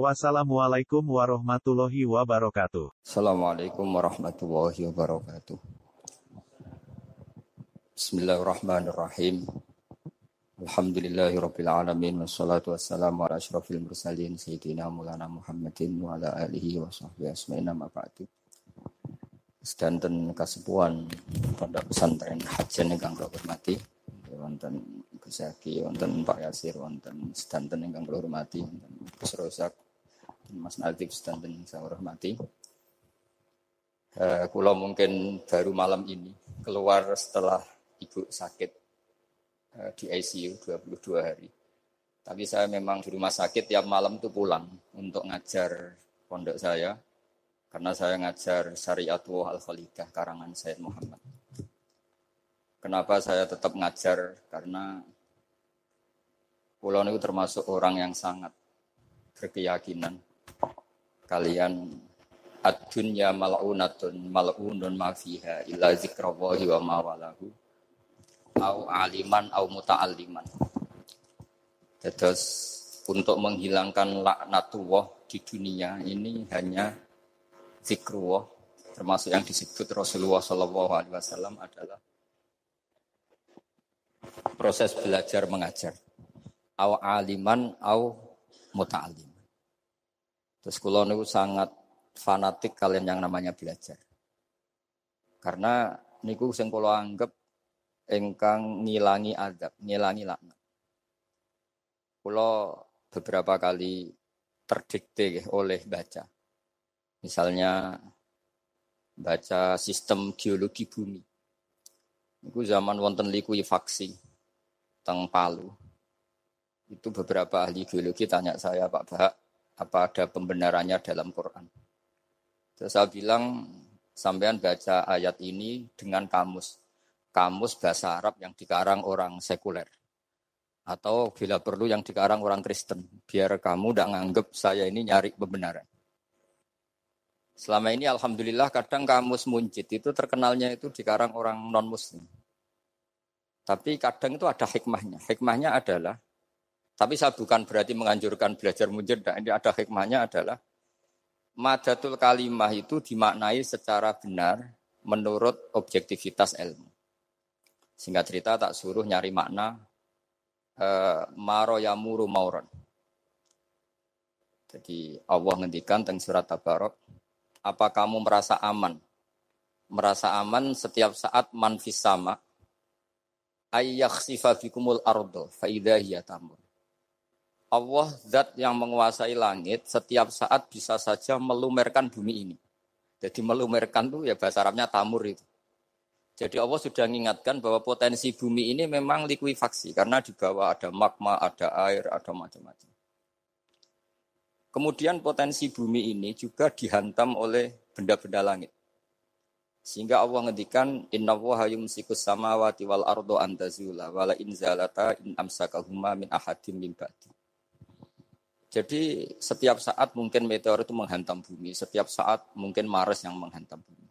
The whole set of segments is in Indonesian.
Wassalamualaikum warahmatullahi wabarakatuh. Assalamualaikum warahmatullahi wabarakatuh. Bismillahirrahmanirrahim. Alhamdulillahi alamin wassalatu wassalamu ala asyrafil mursalin sayyidina Maulana Muhammadin wa ala alihi wa sahbihi asma'in amma ba'du. Sedanten kasepuan pondok pesantren Hajan ingkang kula hormati wonten Gus Zaki, wonten Pak Yasir, wonten sedanten ingkang kula hormati, wonten Gus Rozak, Mas Nadif yang saya hormati. Uh, kulo mungkin baru malam ini keluar setelah ibu sakit uh, di ICU 22 hari. Tapi saya memang di rumah sakit tiap malam tuh pulang untuk ngajar pondok saya. Karena saya ngajar Syariatullah Al-Khalidah karangan Said Muhammad. Kenapa saya tetap ngajar? Karena pulau itu termasuk orang yang sangat berkeyakinan kalian ad-dunya mal'unatun mal'unun ma fiha illa zikrallahi wa ma walahu. Au aliman au muta'alliman. Terus untuk menghilangkan laknatullah di dunia ini hanya zikrullah termasuk yang disebut Rasulullah Shallallahu Alaihi Wasallam adalah proses belajar mengajar. Au aliman au muta'allim Terus kulon itu sangat fanatik kalian yang namanya belajar. Karena niku sing kula anggap engkang ngilangi adab, ngilangi laknat. Kula beberapa kali terdikte oleh baca. Misalnya baca sistem geologi bumi. Itu zaman wonten likuifaksi teng Palu. Itu beberapa ahli geologi tanya saya Pak Bahak, apa ada pembenarannya dalam Quran. Terus saya bilang, sampean baca ayat ini dengan kamus. Kamus bahasa Arab yang dikarang orang sekuler. Atau bila perlu yang dikarang orang Kristen. Biar kamu tidak nganggep saya ini nyari pembenaran. Selama ini Alhamdulillah kadang kamus muncit itu terkenalnya itu dikarang orang non-muslim. Tapi kadang itu ada hikmahnya. Hikmahnya adalah tapi saya bukan berarti menganjurkan belajar. Nah, ini ada hikmahnya adalah madatul kalimah itu dimaknai secara benar menurut objektivitas ilmu. Singkat cerita tak suruh nyari makna uh, maro yamuru mauron. Jadi Allah ngendikan tentang surat Tabarok, apa kamu merasa aman? Merasa aman setiap saat manfis sama. Ayyakhsifa bikumul ardo tamur. Allah zat yang menguasai langit setiap saat bisa saja melumerkan bumi ini. Jadi melumerkan itu ya bahasa Arabnya tamur itu. Jadi Allah sudah mengingatkan bahwa potensi bumi ini memang likuifaksi karena di bawah ada magma, ada air, ada macam-macam. Kemudian potensi bumi ini juga dihantam oleh benda-benda langit. Sehingga Allah ngendikan inna wa yumsikus samawati wal ardo antazula wala inzalata in amsakahuma min ahadim min ba'di. Jadi setiap saat mungkin meteor itu menghantam bumi, setiap saat mungkin Mars yang menghantam bumi.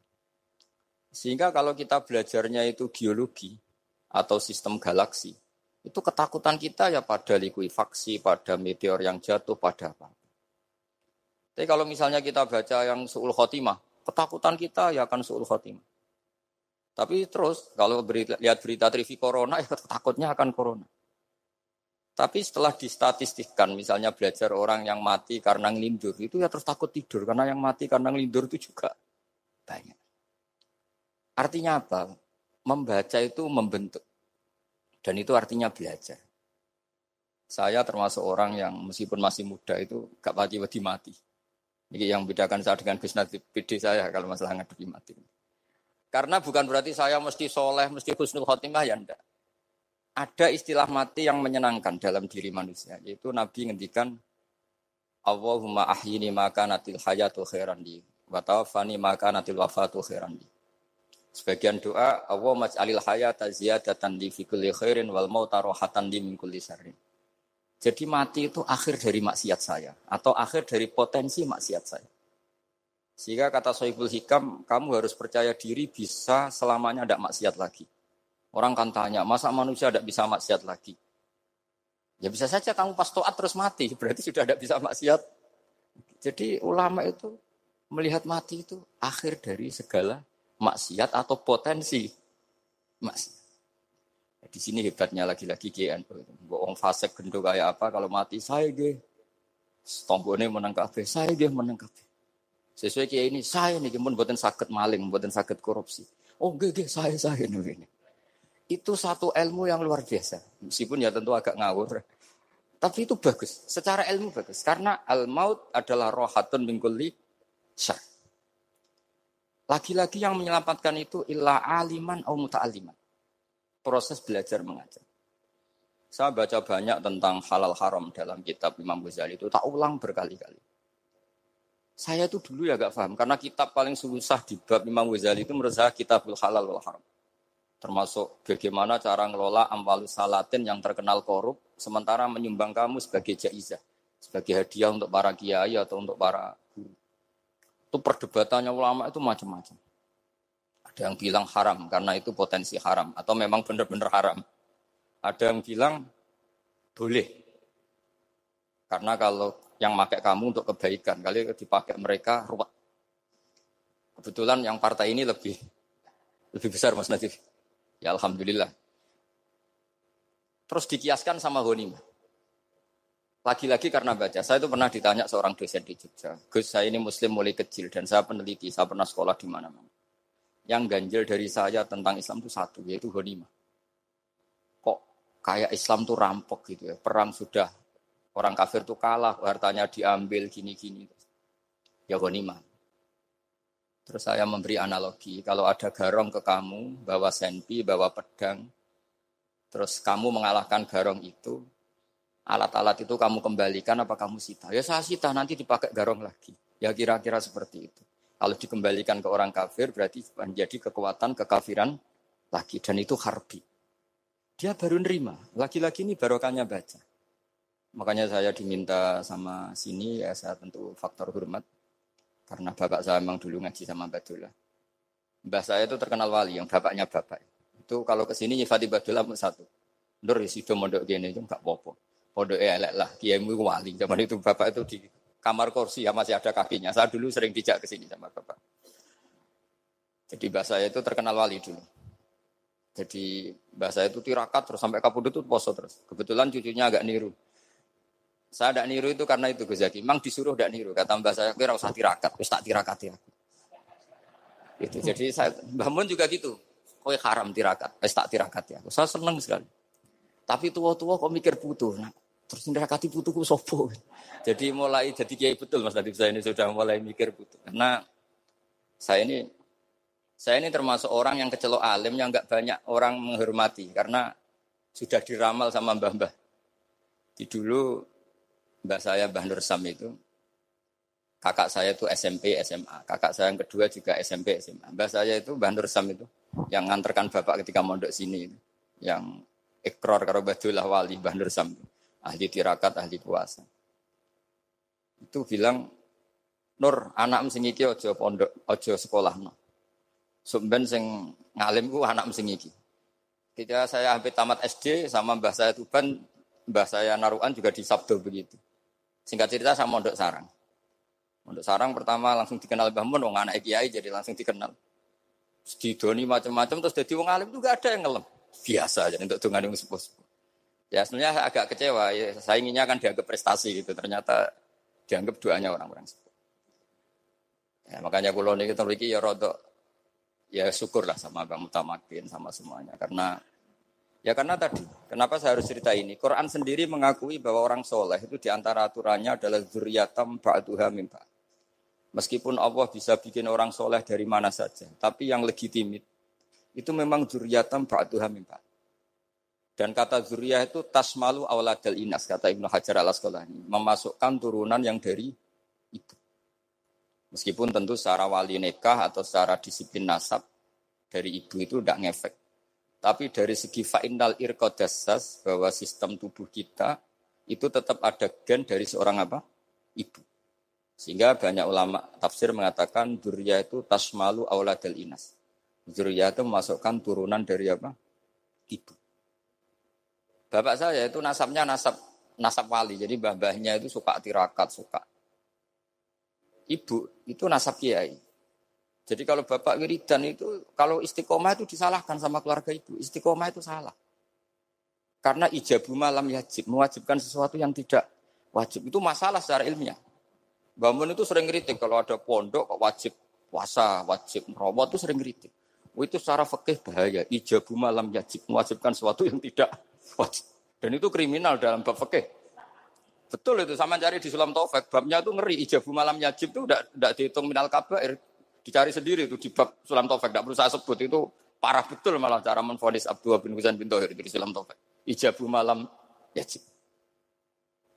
Sehingga kalau kita belajarnya itu geologi atau sistem galaksi, itu ketakutan kita ya pada likuifaksi, pada meteor yang jatuh, pada apa. Tapi kalau misalnya kita baca yang su'ul khotimah, ketakutan kita ya akan su'ul khotimah. Tapi terus kalau berita, lihat berita TV corona, ya takutnya akan corona. Tapi setelah distatistikkan, misalnya belajar orang yang mati karena ngelindur, itu ya terus takut tidur. Karena yang mati karena ngelindur itu juga banyak. Artinya apa? Membaca itu membentuk. Dan itu artinya belajar. Saya termasuk orang yang meskipun masih muda itu gak pati-pati mati. Ini yang bedakan saya dengan bisnis PD saya kalau masalah ngadepi mati. Karena bukan berarti saya mesti soleh, mesti husnul khotimah ya enggak ada istilah mati yang menyenangkan dalam diri manusia, yaitu Nabi ngendikan Allahumma ahyini maka natil hayatu khairan di wa maka natil wafatu khairan di. Sebagian doa, Allah maj'alil hayata ziyadatan li fi kulli khairin wal mauta rohatan li min kulli syarrin. Jadi mati itu akhir dari maksiat saya atau akhir dari potensi maksiat saya. Sehingga kata Sohibul Hikam, kamu harus percaya diri bisa selamanya tidak maksiat lagi. Orang kan tanya, masa manusia tidak bisa maksiat lagi? Ya bisa saja kamu pas toat terus mati, berarti sudah tidak bisa maksiat. Jadi ulama itu melihat mati itu akhir dari segala maksiat atau potensi maksiat. Di sini hebatnya lagi-lagi GNU. Bohong fasek gendo kayak apa kalau mati saya ge. Tombone menang kabeh, saya ge menang kabeh. Sesuai kayak ini, saya nih pun buatan sakit maling, buatan sakit korupsi. Oh ge ge saya saya nih ini. Itu satu ilmu yang luar biasa. Meskipun ya tentu agak ngawur. Tapi itu bagus. Secara ilmu bagus. Karena al-maut adalah rohatun mingkuli syar. Lagi-lagi yang menyelamatkan itu illa aliman atau muta'aliman. Proses belajar mengajar. Saya baca banyak tentang halal haram dalam kitab Imam Ghazali itu tak ulang berkali-kali. Saya itu dulu ya gak paham karena kitab paling susah di bab Imam Ghazali itu menurut kitabul halal wal haram. Termasuk bagaimana cara ngelola amwalus salatin yang terkenal korup sementara menyumbang kamu sebagai jaizah, sebagai hadiah untuk para kiai atau untuk para guru. Itu perdebatannya ulama itu macam-macam. Ada yang bilang haram karena itu potensi haram atau memang benar-benar haram. Ada yang bilang boleh. Karena kalau yang pakai kamu untuk kebaikan, kali dipakai mereka ruwet. Kebetulan yang partai ini lebih lebih besar Mas Nadif. Ya Alhamdulillah. Terus dikiaskan sama ghanimah. Lagi-lagi karena baca, saya itu pernah ditanya seorang dosen di Jogja. Gus, saya ini muslim mulai kecil dan saya peneliti, saya pernah sekolah di mana-mana. Yang ganjil dari saya tentang Islam itu satu, yaitu ghanimah. Kok kayak Islam tuh rampok gitu ya, perang sudah, orang kafir tuh kalah, hartanya diambil gini-gini. Ya ghanimah. Terus saya memberi analogi, kalau ada garong ke kamu, bawa senpi, bawa pedang, terus kamu mengalahkan garong itu, alat-alat itu kamu kembalikan apa kamu sita? Ya saya sita nanti dipakai garong lagi. Ya kira-kira seperti itu. Kalau dikembalikan ke orang kafir berarti menjadi kekuatan kekafiran lagi dan itu harbi. Dia baru nerima. Lagi-lagi ini barokahnya baca. Makanya saya diminta sama sini ya saya tentu faktor hormat karena bapak saya memang dulu ngaji sama Badullah. Mbah saya itu terkenal wali yang bapaknya bapak. Itu kalau ke sini nyifati Badullah satu. Nur ya sido mondok gini itu enggak apa-apa pondok elek lah, kiai wali. Zaman itu bapak itu di kamar kursi ya masih ada kakinya. Saya dulu sering dijak ke sini sama bapak. Jadi bahasa itu terkenal wali dulu. Jadi bahasa itu tirakat terus sampai kapudut itu poso terus. Kebetulan cucunya agak niru. Saya tidak niru itu karena itu Gus Zaki. Memang disuruh tidak niru. Kata mbak saya, kira usah tirakat. Terus tak tirakat ya. Itu. Jadi saya, Mbak Mun juga gitu. Kau haram tirakat. Terus tak tirakat ya. Saya senang sekali. Tapi tua-tua kok mikir butuh. Nah, terus kati butuhku sopo. Jadi mulai jadi kiai betul Mas Nadif saya ini sudah mulai mikir butuh. Karena saya ini saya ini termasuk orang yang kecelok alim yang nggak banyak orang menghormati karena sudah diramal sama mbah-mbah. Di dulu mbah saya Mbah Nur Sam itu kakak saya itu SMP SMA, kakak saya yang kedua juga SMP SMA. Mbah saya itu Mbah Nur Sam itu yang nganterkan bapak ketika mondok sini yang ikrar karo Badullah Wali Mbah Nur Sam, ahli tirakat, ahli puasa. Itu bilang Nur, anak sing iki aja pondok, aja sekolah no. Sumben sing ngalim ku anak sing iki. Ketika saya hampir tamat SD sama mbah saya Tuban, mbah saya Naruan juga di Sabdo begitu. Singkat cerita sama mondok sarang. Mondok sarang pertama langsung dikenal Mbah Mun, wong anak kiai jadi langsung dikenal. Didoni macam-macam terus jadi wong alim juga ada yang ngelem biasa aja untuk dengan yang sepuh Ya sebenarnya saya agak kecewa, ya, saya inginnya kan dianggap prestasi gitu, ternyata dianggap doanya orang-orang sepuh. Ya, makanya kalau ini kita ya rodok, ya syukurlah sama Bang Mutamakin sama semuanya karena ya karena tadi kenapa saya harus cerita ini Quran sendiri mengakui bahwa orang soleh itu di antara aturannya adalah zuriyatam ba'duha mimba meskipun Allah bisa bikin orang soleh dari mana saja tapi yang legitimit itu memang zuriatan ba'duha min Dan kata zuriyah itu tasmalu awladal inas, kata Ibnu Hajar al Asqalani, memasukkan turunan yang dari itu. Meskipun tentu secara wali nikah atau secara disiplin nasab, dari ibu itu tidak ngefek. Tapi dari segi fa'inal irkodasas bahwa sistem tubuh kita itu tetap ada gen dari seorang apa? Ibu. Sehingga banyak ulama tafsir mengatakan durya itu tasmalu auladal inas. Durya itu memasukkan turunan dari apa? Ibu. Bapak saya itu nasabnya nasab nasab wali. Jadi mbah-mbahnya itu suka tirakat, suka. Ibu itu nasab kiai. Jadi kalau bapak wiridan itu, kalau istiqomah itu disalahkan sama keluarga ibu. Istiqomah itu salah. Karena ijabu malam yajib, mewajibkan sesuatu yang tidak wajib. Itu masalah secara ilmiah. Bangun itu sering kritik kalau ada pondok wajib puasa, wajib merawat itu sering kritik. Oh, itu secara fikih bahaya. Ijabu malam yajib, mewajibkan sesuatu yang tidak wajib. Dan itu kriminal dalam bab fikih. Betul itu sama cari di Sulam Taufik. Babnya itu ngeri. Ijabu malam yajib itu tidak dihitung minal kabair. Dicari sendiri itu di bab Sulam Taufik, tidak perlu saya sebut itu parah betul malah cara menfonis Abdullah bin Husain bin Tohir di Sulam Taufik. Ijabu malam yajib.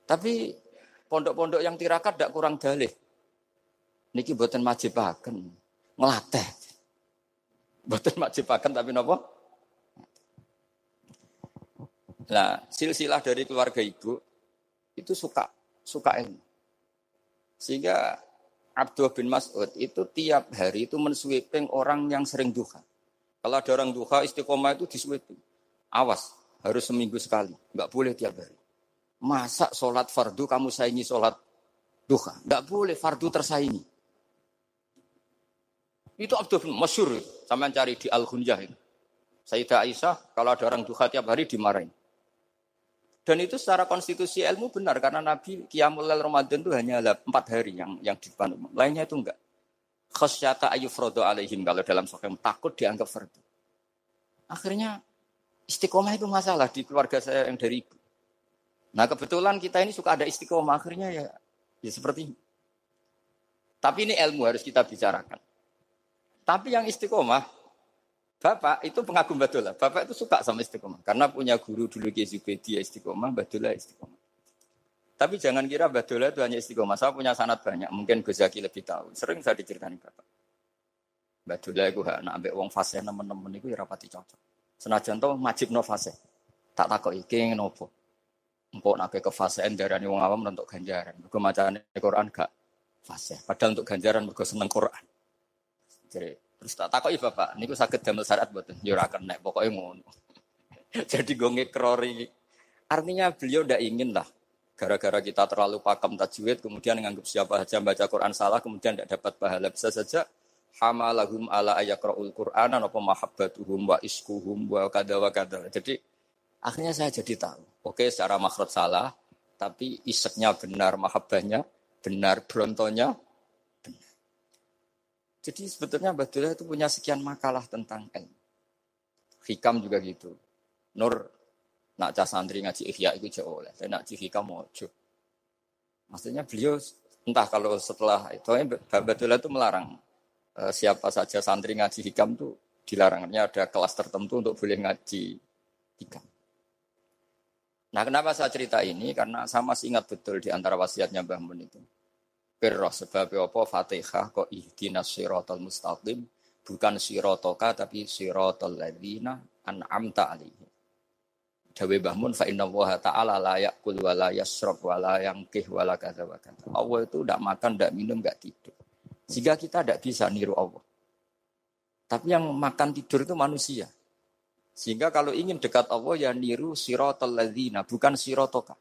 Tapi pondok-pondok yang tirakat tidak kurang dalih. Niki buatan majibaken, ngelatih. Buatan majibaken tapi nopo? Nah, silsilah dari keluarga ibu itu suka suka ilmu. Sehingga Abdul bin Mas'ud itu tiap hari itu mensweeping orang yang sering duha. Kalau ada orang duha istiqomah itu disweeping. Awas, harus seminggu sekali. Enggak boleh tiap hari. Masa sholat fardu kamu saingi sholat duha? Enggak boleh fardu tersaingi. Itu Abdul bin Masyur. Sama cari di Al-Hunjah itu. Sayyidah Aisyah, kalau ada orang duha tiap hari dimarahin. Dan itu secara konstitusi ilmu benar karena Nabi Qiyamul Ramadan itu hanya empat hari yang yang di depan umum. Lainnya itu enggak. Khasyata ayufrodo alaihim kalau dalam sokem takut dianggap fardu. Akhirnya istiqomah itu masalah di keluarga saya yang dari ibu. Nah kebetulan kita ini suka ada istiqomah akhirnya ya ya seperti ini. Tapi ini ilmu harus kita bicarakan. Tapi yang istiqomah Bapak itu pengagum Badullah. Bapak itu suka sama istiqomah. Karena punya guru dulu Kiai Zubedi istiqomah, Badullah istiqomah. Tapi jangan kira Badullah itu hanya istiqomah. Saya punya sanat banyak. Mungkin Gus Zaki lebih tahu. Sering saya diceritain Bapak. Badullah itu nak ambil uang fase teman-teman itu ya rapati cocok. Senajan majib no fase. Tak takut iki nopo. Empok nak ke fase darani wong awam untuk ganjaran. Mergo macane Quran gak fase. Padahal untuk ganjaran mergo seneng Quran. Jadi Terus tak takoki Bapak, niku sakit damel syarat mboten? Ya ora kena, pokoke ngono. Jadi gue ngekrori. Artinya beliau ndak ingin lah gara-gara kita terlalu pakam tajwid kemudian menganggap siapa saja baca Quran salah kemudian tidak dapat pahala bisa saja hamalahum ala ayakraul Quran apa mahabbatuhum wa iskuhum wa kada wa kada. Jadi akhirnya saya jadi tahu. Oke, secara makhraj salah, tapi iseknya benar, mahabbahnya benar, brontonya jadi sebetulnya Badullah itu punya sekian makalah tentang ilmu. Hikam juga gitu. Nur nak cah santri ngaji ihya itu jauh oleh. Saya nak hikam mojo. Maksudnya beliau entah kalau setelah itu Badullah itu melarang eh, siapa saja santri ngaji hikam itu dilarangnya ada kelas tertentu untuk boleh ngaji hikam. Nah kenapa saya cerita ini? Karena saya masih ingat betul di antara wasiatnya Mbah Mun itu. Pirroh sebab apa Fatihah kok ihdinas siratal mustaqim bukan sirotoka tapi siratal ladzina an'amta alaihi. Dawe Bahmun fa inna wa ta'ala la yakul wa la yasrab wa la yangkih wa la kata wa kata. Allah itu tidak makan, tidak minum, tidak tidur. Sehingga kita tidak bisa niru Allah. Tapi yang makan tidur itu manusia. Sehingga kalau ingin dekat Allah ya niru siratal ladzina bukan sirotoka.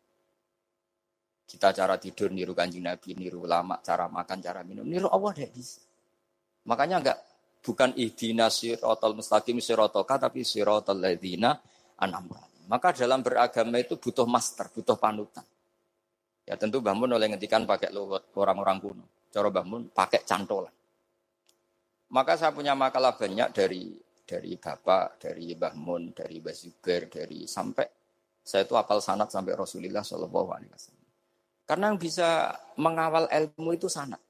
Kita cara tidur niru kanjeng Nabi, niru ulama, cara makan, cara minum, niru Allah tidak bisa. Makanya enggak bukan ihdina sirotol mustaqim sirotoka tapi sirotol ladina anamta. Maka dalam beragama itu butuh master, butuh panutan. Ya tentu bangun oleh ngetikan pakai luwet orang-orang kuno. Cara bangun pakai cantolan. Maka saya punya makalah banyak dari dari bapak, dari Mbah Mun, dari Mbah dari sampai saya itu apal sanat sampai Rasulullah Shallallahu Alaihi Wasallam. Karena yang bisa mengawal ilmu itu sanat.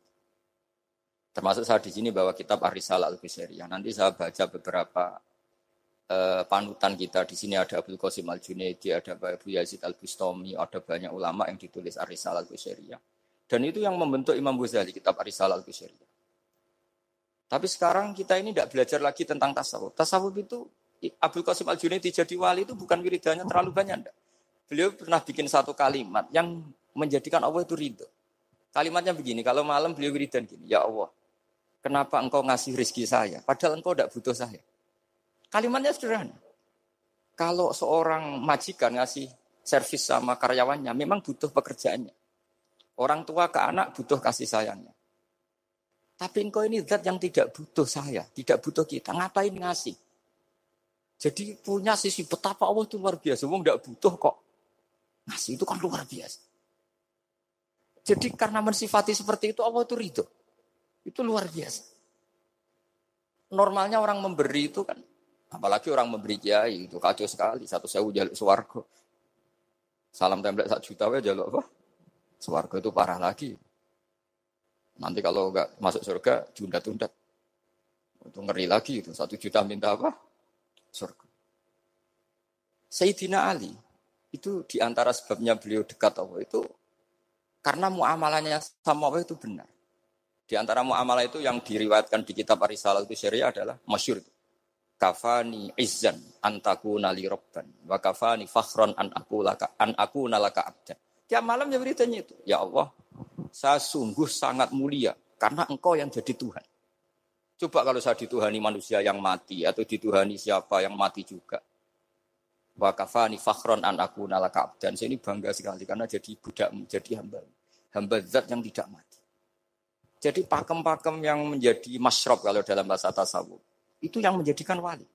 Termasuk saya di sini bawa kitab Arisal al -Bishariyah. Nanti saya baca beberapa uh, panutan kita. Di sini ada Abdul Qasim al Junaidi, ada Abu Yazid al Bustami, ada banyak ulama yang ditulis Arisal al -Bishariyah. Dan itu yang membentuk Imam Ghazali kitab Arisal al -Bishariyah. Tapi sekarang kita ini tidak belajar lagi tentang tasawuf. Tasawuf itu Abdul Qasim Al Junaidi jadi wali itu bukan wiridanya terlalu banyak. Enggak. Beliau pernah bikin satu kalimat yang menjadikan Allah itu ridho. Kalimatnya begini, kalau malam beliau wiridan gini, Ya Allah, kenapa engkau ngasih rezeki saya? Padahal engkau tidak butuh saya. Kalimatnya sederhana. Kalau seorang majikan ngasih servis sama karyawannya, memang butuh pekerjaannya. Orang tua ke anak butuh kasih sayangnya. Tapi engkau ini zat yang tidak butuh saya, tidak butuh kita. Ngapain ngasih? Jadi punya sisi betapa Allah itu luar biasa. Wong tidak butuh kok. Ngasih itu kan luar biasa. Jadi karena mensifati seperti itu Allah itu ridho. Itu luar biasa. Normalnya orang memberi itu kan Apalagi orang memberi kiai itu kacau sekali. Satu sewu jaluk suwargo. Salam template satu juta ya jaluk apa? Suwargo itu parah lagi. Nanti kalau nggak masuk surga, tunda-tunda. Itu ngeri lagi itu. Satu juta minta apa? Surga. Sayyidina Ali itu di antara sebabnya beliau dekat Allah itu karena muamalahnya sama Allah itu benar. Di antara muamalah itu yang diriwayatkan di kitab Arisalah itu syariah adalah masyur itu. Kafani izzan antaku nali robban wa kafani fakhron an aku laka an aku nalaka abdan. Tiap malam ya beritanya itu ya Allah saya sungguh sangat mulia karena engkau yang jadi Tuhan. Coba kalau saya dituhani manusia yang mati atau dituhani siapa yang mati juga wa kafani fakhron an aku nalaka abdan saya ini bangga sekali karena jadi budak jadi hamba hamba zat yang tidak mati jadi pakem-pakem yang menjadi masyrob kalau dalam bahasa tasawuf itu yang menjadikan wali.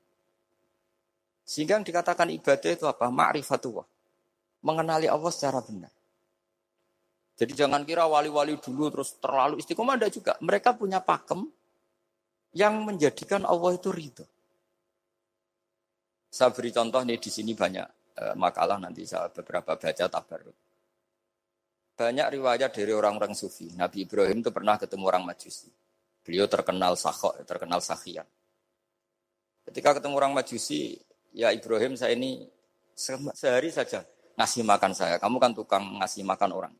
Sehingga yang dikatakan ibadah itu apa? Ma'rifatullah. Mengenali Allah secara benar. Jadi jangan kira wali-wali dulu terus terlalu istiqomah ada juga. Mereka punya pakem yang menjadikan Allah itu ridho. Saya beri contoh nih di sini banyak eh, makalah nanti saya beberapa baca tabarut. Banyak riwayat dari orang-orang sufi. Nabi Ibrahim itu pernah ketemu orang majusi. Beliau terkenal sakhok, terkenal sakhian. Ketika ketemu orang Majusi, ya Ibrahim saya ini sehari saja ngasih makan saya. Kamu kan tukang ngasih makan orang.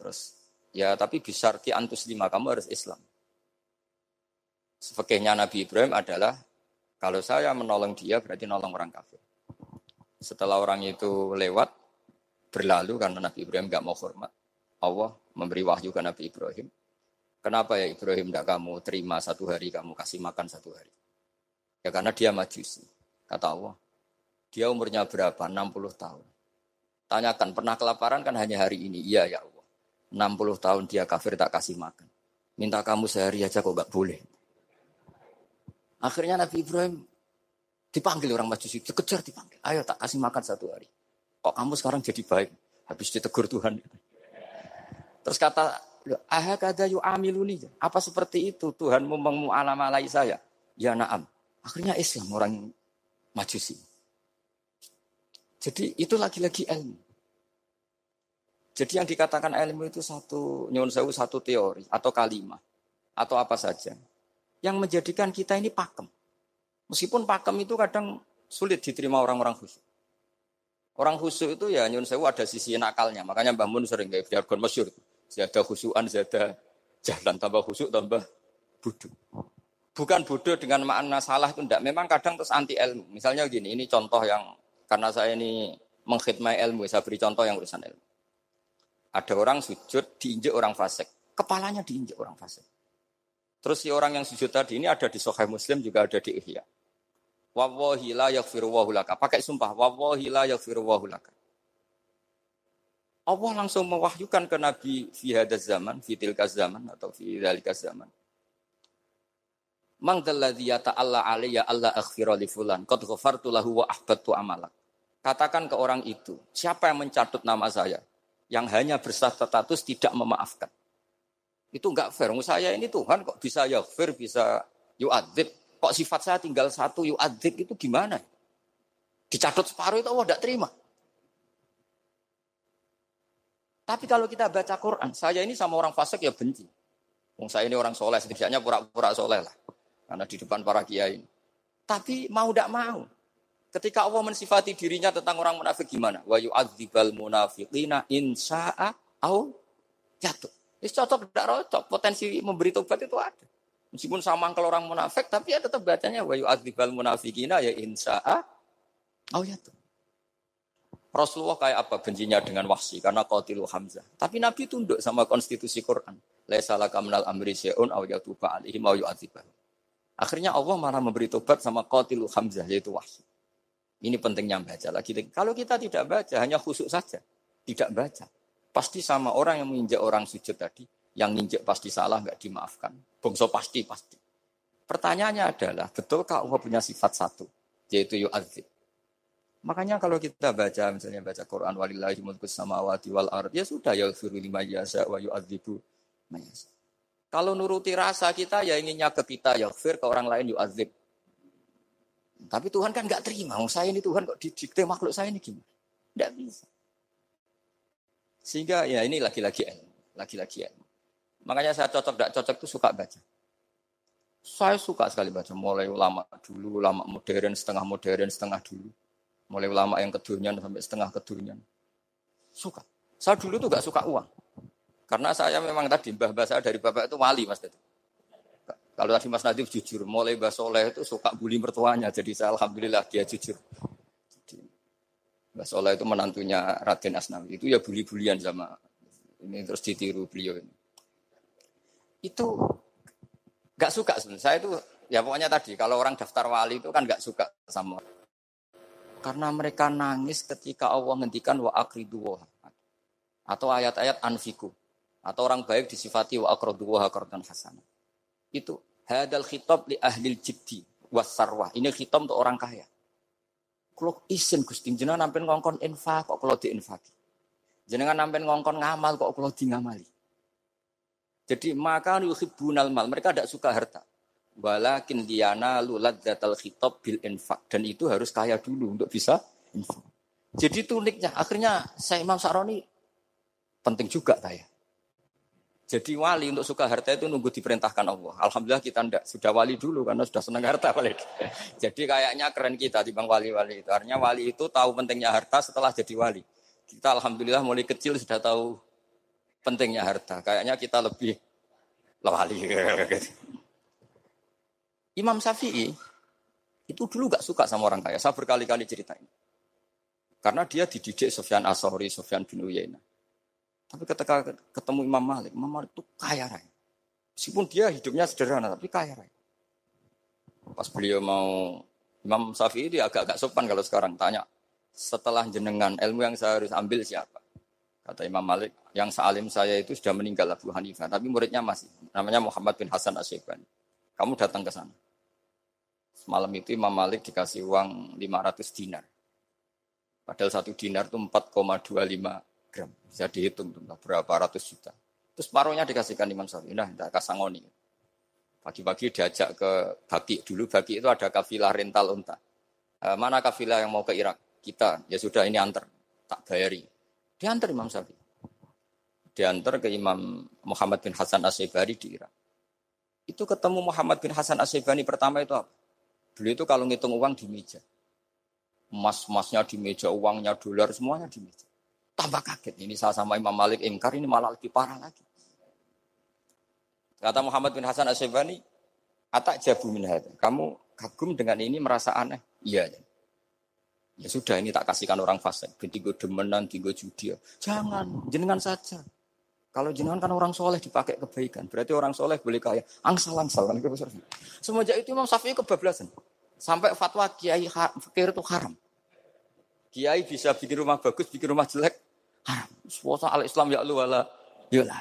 Terus ya tapi bisa arti antus lima kamu harus Islam. Sebagainya Nabi Ibrahim adalah kalau saya menolong dia berarti nolong orang kafir. Setelah orang itu lewat berlalu karena Nabi Ibrahim gak mau hormat. Allah memberi wahyu ke Nabi Ibrahim. Kenapa ya Ibrahim tidak kamu terima satu hari kamu kasih makan satu hari? Ya karena dia majusi. Kata Allah. Dia umurnya berapa? 60 tahun. Tanyakan, pernah kelaparan kan hanya hari ini? Iya ya Allah. 60 tahun dia kafir tak kasih makan. Minta kamu sehari aja kok gak boleh. Akhirnya Nabi Ibrahim dipanggil orang majusi. Dikejar dipanggil. Ayo tak kasih makan satu hari. Kok kamu sekarang jadi baik? Habis ditegur Tuhan. Terus kata, kada yu amiluni. Apa seperti itu Tuhan mengualamalai saya? Ya naam. Akhirnya Islam orang majusi. Jadi itu lagi-lagi ilmu. Jadi yang dikatakan ilmu itu satu nyun sewu satu teori atau kalimat atau apa saja yang menjadikan kita ini pakem. Meskipun pakem itu kadang sulit diterima orang-orang khusyuk. Orang khusyuk itu ya nyun sewu ada sisi nakalnya. Makanya Mbah Mun sering kayak biarkan masyur. Zada khusyuan, zada jalan tambah khusyuk tambah budu bukan bodoh dengan makna salah itu enggak. Memang kadang terus anti ilmu. Misalnya gini, ini contoh yang karena saya ini mengkhidmati ilmu, saya beri contoh yang urusan ilmu. Ada orang sujud diinjek orang fasik, kepalanya diinjek orang fasik. Terus si orang yang sujud tadi ini ada di Sahih Muslim juga ada di Ihya. Wallahi la yaghfiru laka. Pakai sumpah, wallahi la yaghfiru laka. Allah langsung mewahyukan ke Nabi fi hadaz zaman, fi tilkaz zaman atau fi dzalikaz zaman Mang dalladzi Allah alayya Allah akhfira li fulan qad ghafartu lahu wa ahbattu amalak. Katakan ke orang itu, siapa yang mencatut nama saya yang hanya berstatus tidak memaafkan. Itu enggak fair. Saya ini Tuhan kok bisa ya fair, bisa yu'adzib. Kok sifat saya tinggal satu yu'adzib itu gimana? Dicatut separuh itu Allah tidak terima. Tapi kalau kita baca Quran, saya ini sama orang fasik ya benci. Wong saya ini orang soleh, setidaknya pura-pura soleh lah. Karena di depan para kiai. Tapi mau tidak mau. Ketika Allah mensifati dirinya tentang orang munafik gimana? Wa yu'adzibal munafiqina insya'a au jatuh. Ini cocok tidak cocok. Potensi memberi tobat itu ada. Meskipun sama kalau orang munafik, tapi ya tetap bacanya wa yu'adzibal munafikina ya insya'a. Oh ya tuh. Rasulullah kayak apa bencinya dengan wahsi karena qatilu Hamzah. Tapi Nabi tunduk sama konstitusi Quran. Laisa laka minal amri syai'un aw yatuba alaihim aw. Akhirnya Allah malah memberi tobat sama qatilu Hamzah yaitu wahsi. Ini pentingnya baca lagi. Kalau kita tidak baca, hanya khusuk saja. Tidak baca. Pasti sama orang yang menginjak orang sujud tadi. Yang nginjak pasti salah, nggak dimaafkan. Bongso pasti, pasti. Pertanyaannya adalah, betulkah Allah punya sifat satu? Yaitu yu'adzib. Makanya kalau kita baca misalnya baca Quran walillahi mulku samawati wal ard ya sudah ya lima yasa wa yu'adzibu. Kalau nuruti rasa kita ya inginnya ke kita ya ke orang lain yu'adzib. Tapi Tuhan kan nggak terima. Oh, saya ini Tuhan kok didikte makhluk saya ini gimana? Nggak bisa. Sehingga ya ini lagi-lagi ilmu, lagi-lagi ilmu. Makanya saya cocok tidak cocok itu suka baca. Saya suka sekali baca, mulai ulama dulu, ulama modern, setengah modern, setengah dulu. Mulai ulama yang kedunian sampai setengah kedunian. Suka. Saya dulu tuh gak suka uang. Karena saya memang tadi, mbah saya dari bapak itu wali mas. Tadi. Kalau tadi Mas Nadif jujur, mulai Mbah Soleh itu suka bully mertuanya. Jadi saya Alhamdulillah dia jujur. Mbah Soleh itu menantunya Raden Asnawi. Itu ya bully-bulian sama ini terus ditiru beliau ini. Itu gak suka sebenarnya. Saya itu ya pokoknya tadi kalau orang daftar wali itu kan gak suka sama karena mereka nangis ketika Allah ngendikan wa akridu atau ayat-ayat anfiku atau orang baik disifati wa akridu wa qardan hasanah. Itu hadal khitab li ahli jiddi wasarwah. Ini khitab untuk orang kaya. Kalau isin Gusti jenengan nampen ngongkon infak kok kalau diinfaki. Jenengan nampen ngongkon ngamal kok kalau di ngamali. Jadi maka yuhibbunal mal. Mereka tidak suka harta. Walakin diana lulat datal khitab bil infak. Dan itu harus kaya dulu untuk bisa infak. Jadi itu uniknya. Akhirnya saya Imam Saroni penting juga saya. Jadi wali untuk suka harta itu nunggu diperintahkan Allah. Alhamdulillah kita ndak sudah wali dulu karena sudah senang harta balik. Jadi kayaknya keren kita di bang wali-wali itu. Artinya wali itu tahu pentingnya harta setelah jadi wali. Kita alhamdulillah mulai kecil sudah tahu pentingnya harta. Kayaknya kita lebih wali. Imam Syafi'i itu dulu gak suka sama orang kaya. Saya berkali-kali ceritain. Karena dia dididik Sofyan Asori, Sofyan bin Uyainah. Tapi ketika ketemu Imam Malik, Imam Malik itu kaya raya. Meskipun dia hidupnya sederhana, tapi kaya raya. Pas beliau mau, Imam Syafi'i dia agak-agak sopan kalau sekarang tanya, setelah jenengan ilmu yang saya harus ambil siapa? Kata Imam Malik, yang salim saya itu sudah meninggal Abu Hanifah, tapi muridnya masih. Namanya Muhammad bin Hasan Asyibani. Kamu datang ke sana. Semalam itu Imam Malik dikasih uang 500 dinar. Padahal satu dinar itu 4,25 gram. Bisa dihitung tuh, berapa ratus juta. Terus paruhnya dikasihkan Imam Syafi'i. Nah, tidak kasangoni. Pagi-pagi diajak ke Baki. Dulu Baki itu ada kafilah rental unta. E, mana kafilah yang mau ke Irak? Kita. Ya sudah ini antar. Tak bayari. Diantar Imam Syafi'i. Diantar ke Imam Muhammad bin Hasan Asyibari di Irak. Itu ketemu Muhammad bin Hasan Asyibani pertama itu apa? Beliau itu kalau ngitung uang di meja. Emas-emasnya di meja, uangnya dolar, semuanya di meja. Tambah kaget. Ini saya sama Imam Malik ingkar, ini malah lebih parah lagi. Kata Muhammad bin Hasan Asyibani, Atak jabu min Kamu kagum dengan ini merasa aneh? Iya. Ya sudah ini tak kasihkan orang fasik. Tiga demenan, tiga judi. Jangan, jenengan saja. Kalau jenengan kan orang soleh dipakai kebaikan. Berarti orang soleh boleh kaya. Angsal-angsal. Kan Semenjak itu Imam Syafi'i kebablasan. Sampai fatwa kiai fakir itu haram. Kiai bisa bikin rumah bagus, bikin rumah jelek. Haram. Suasa al-Islam ya lu wala. Yolah.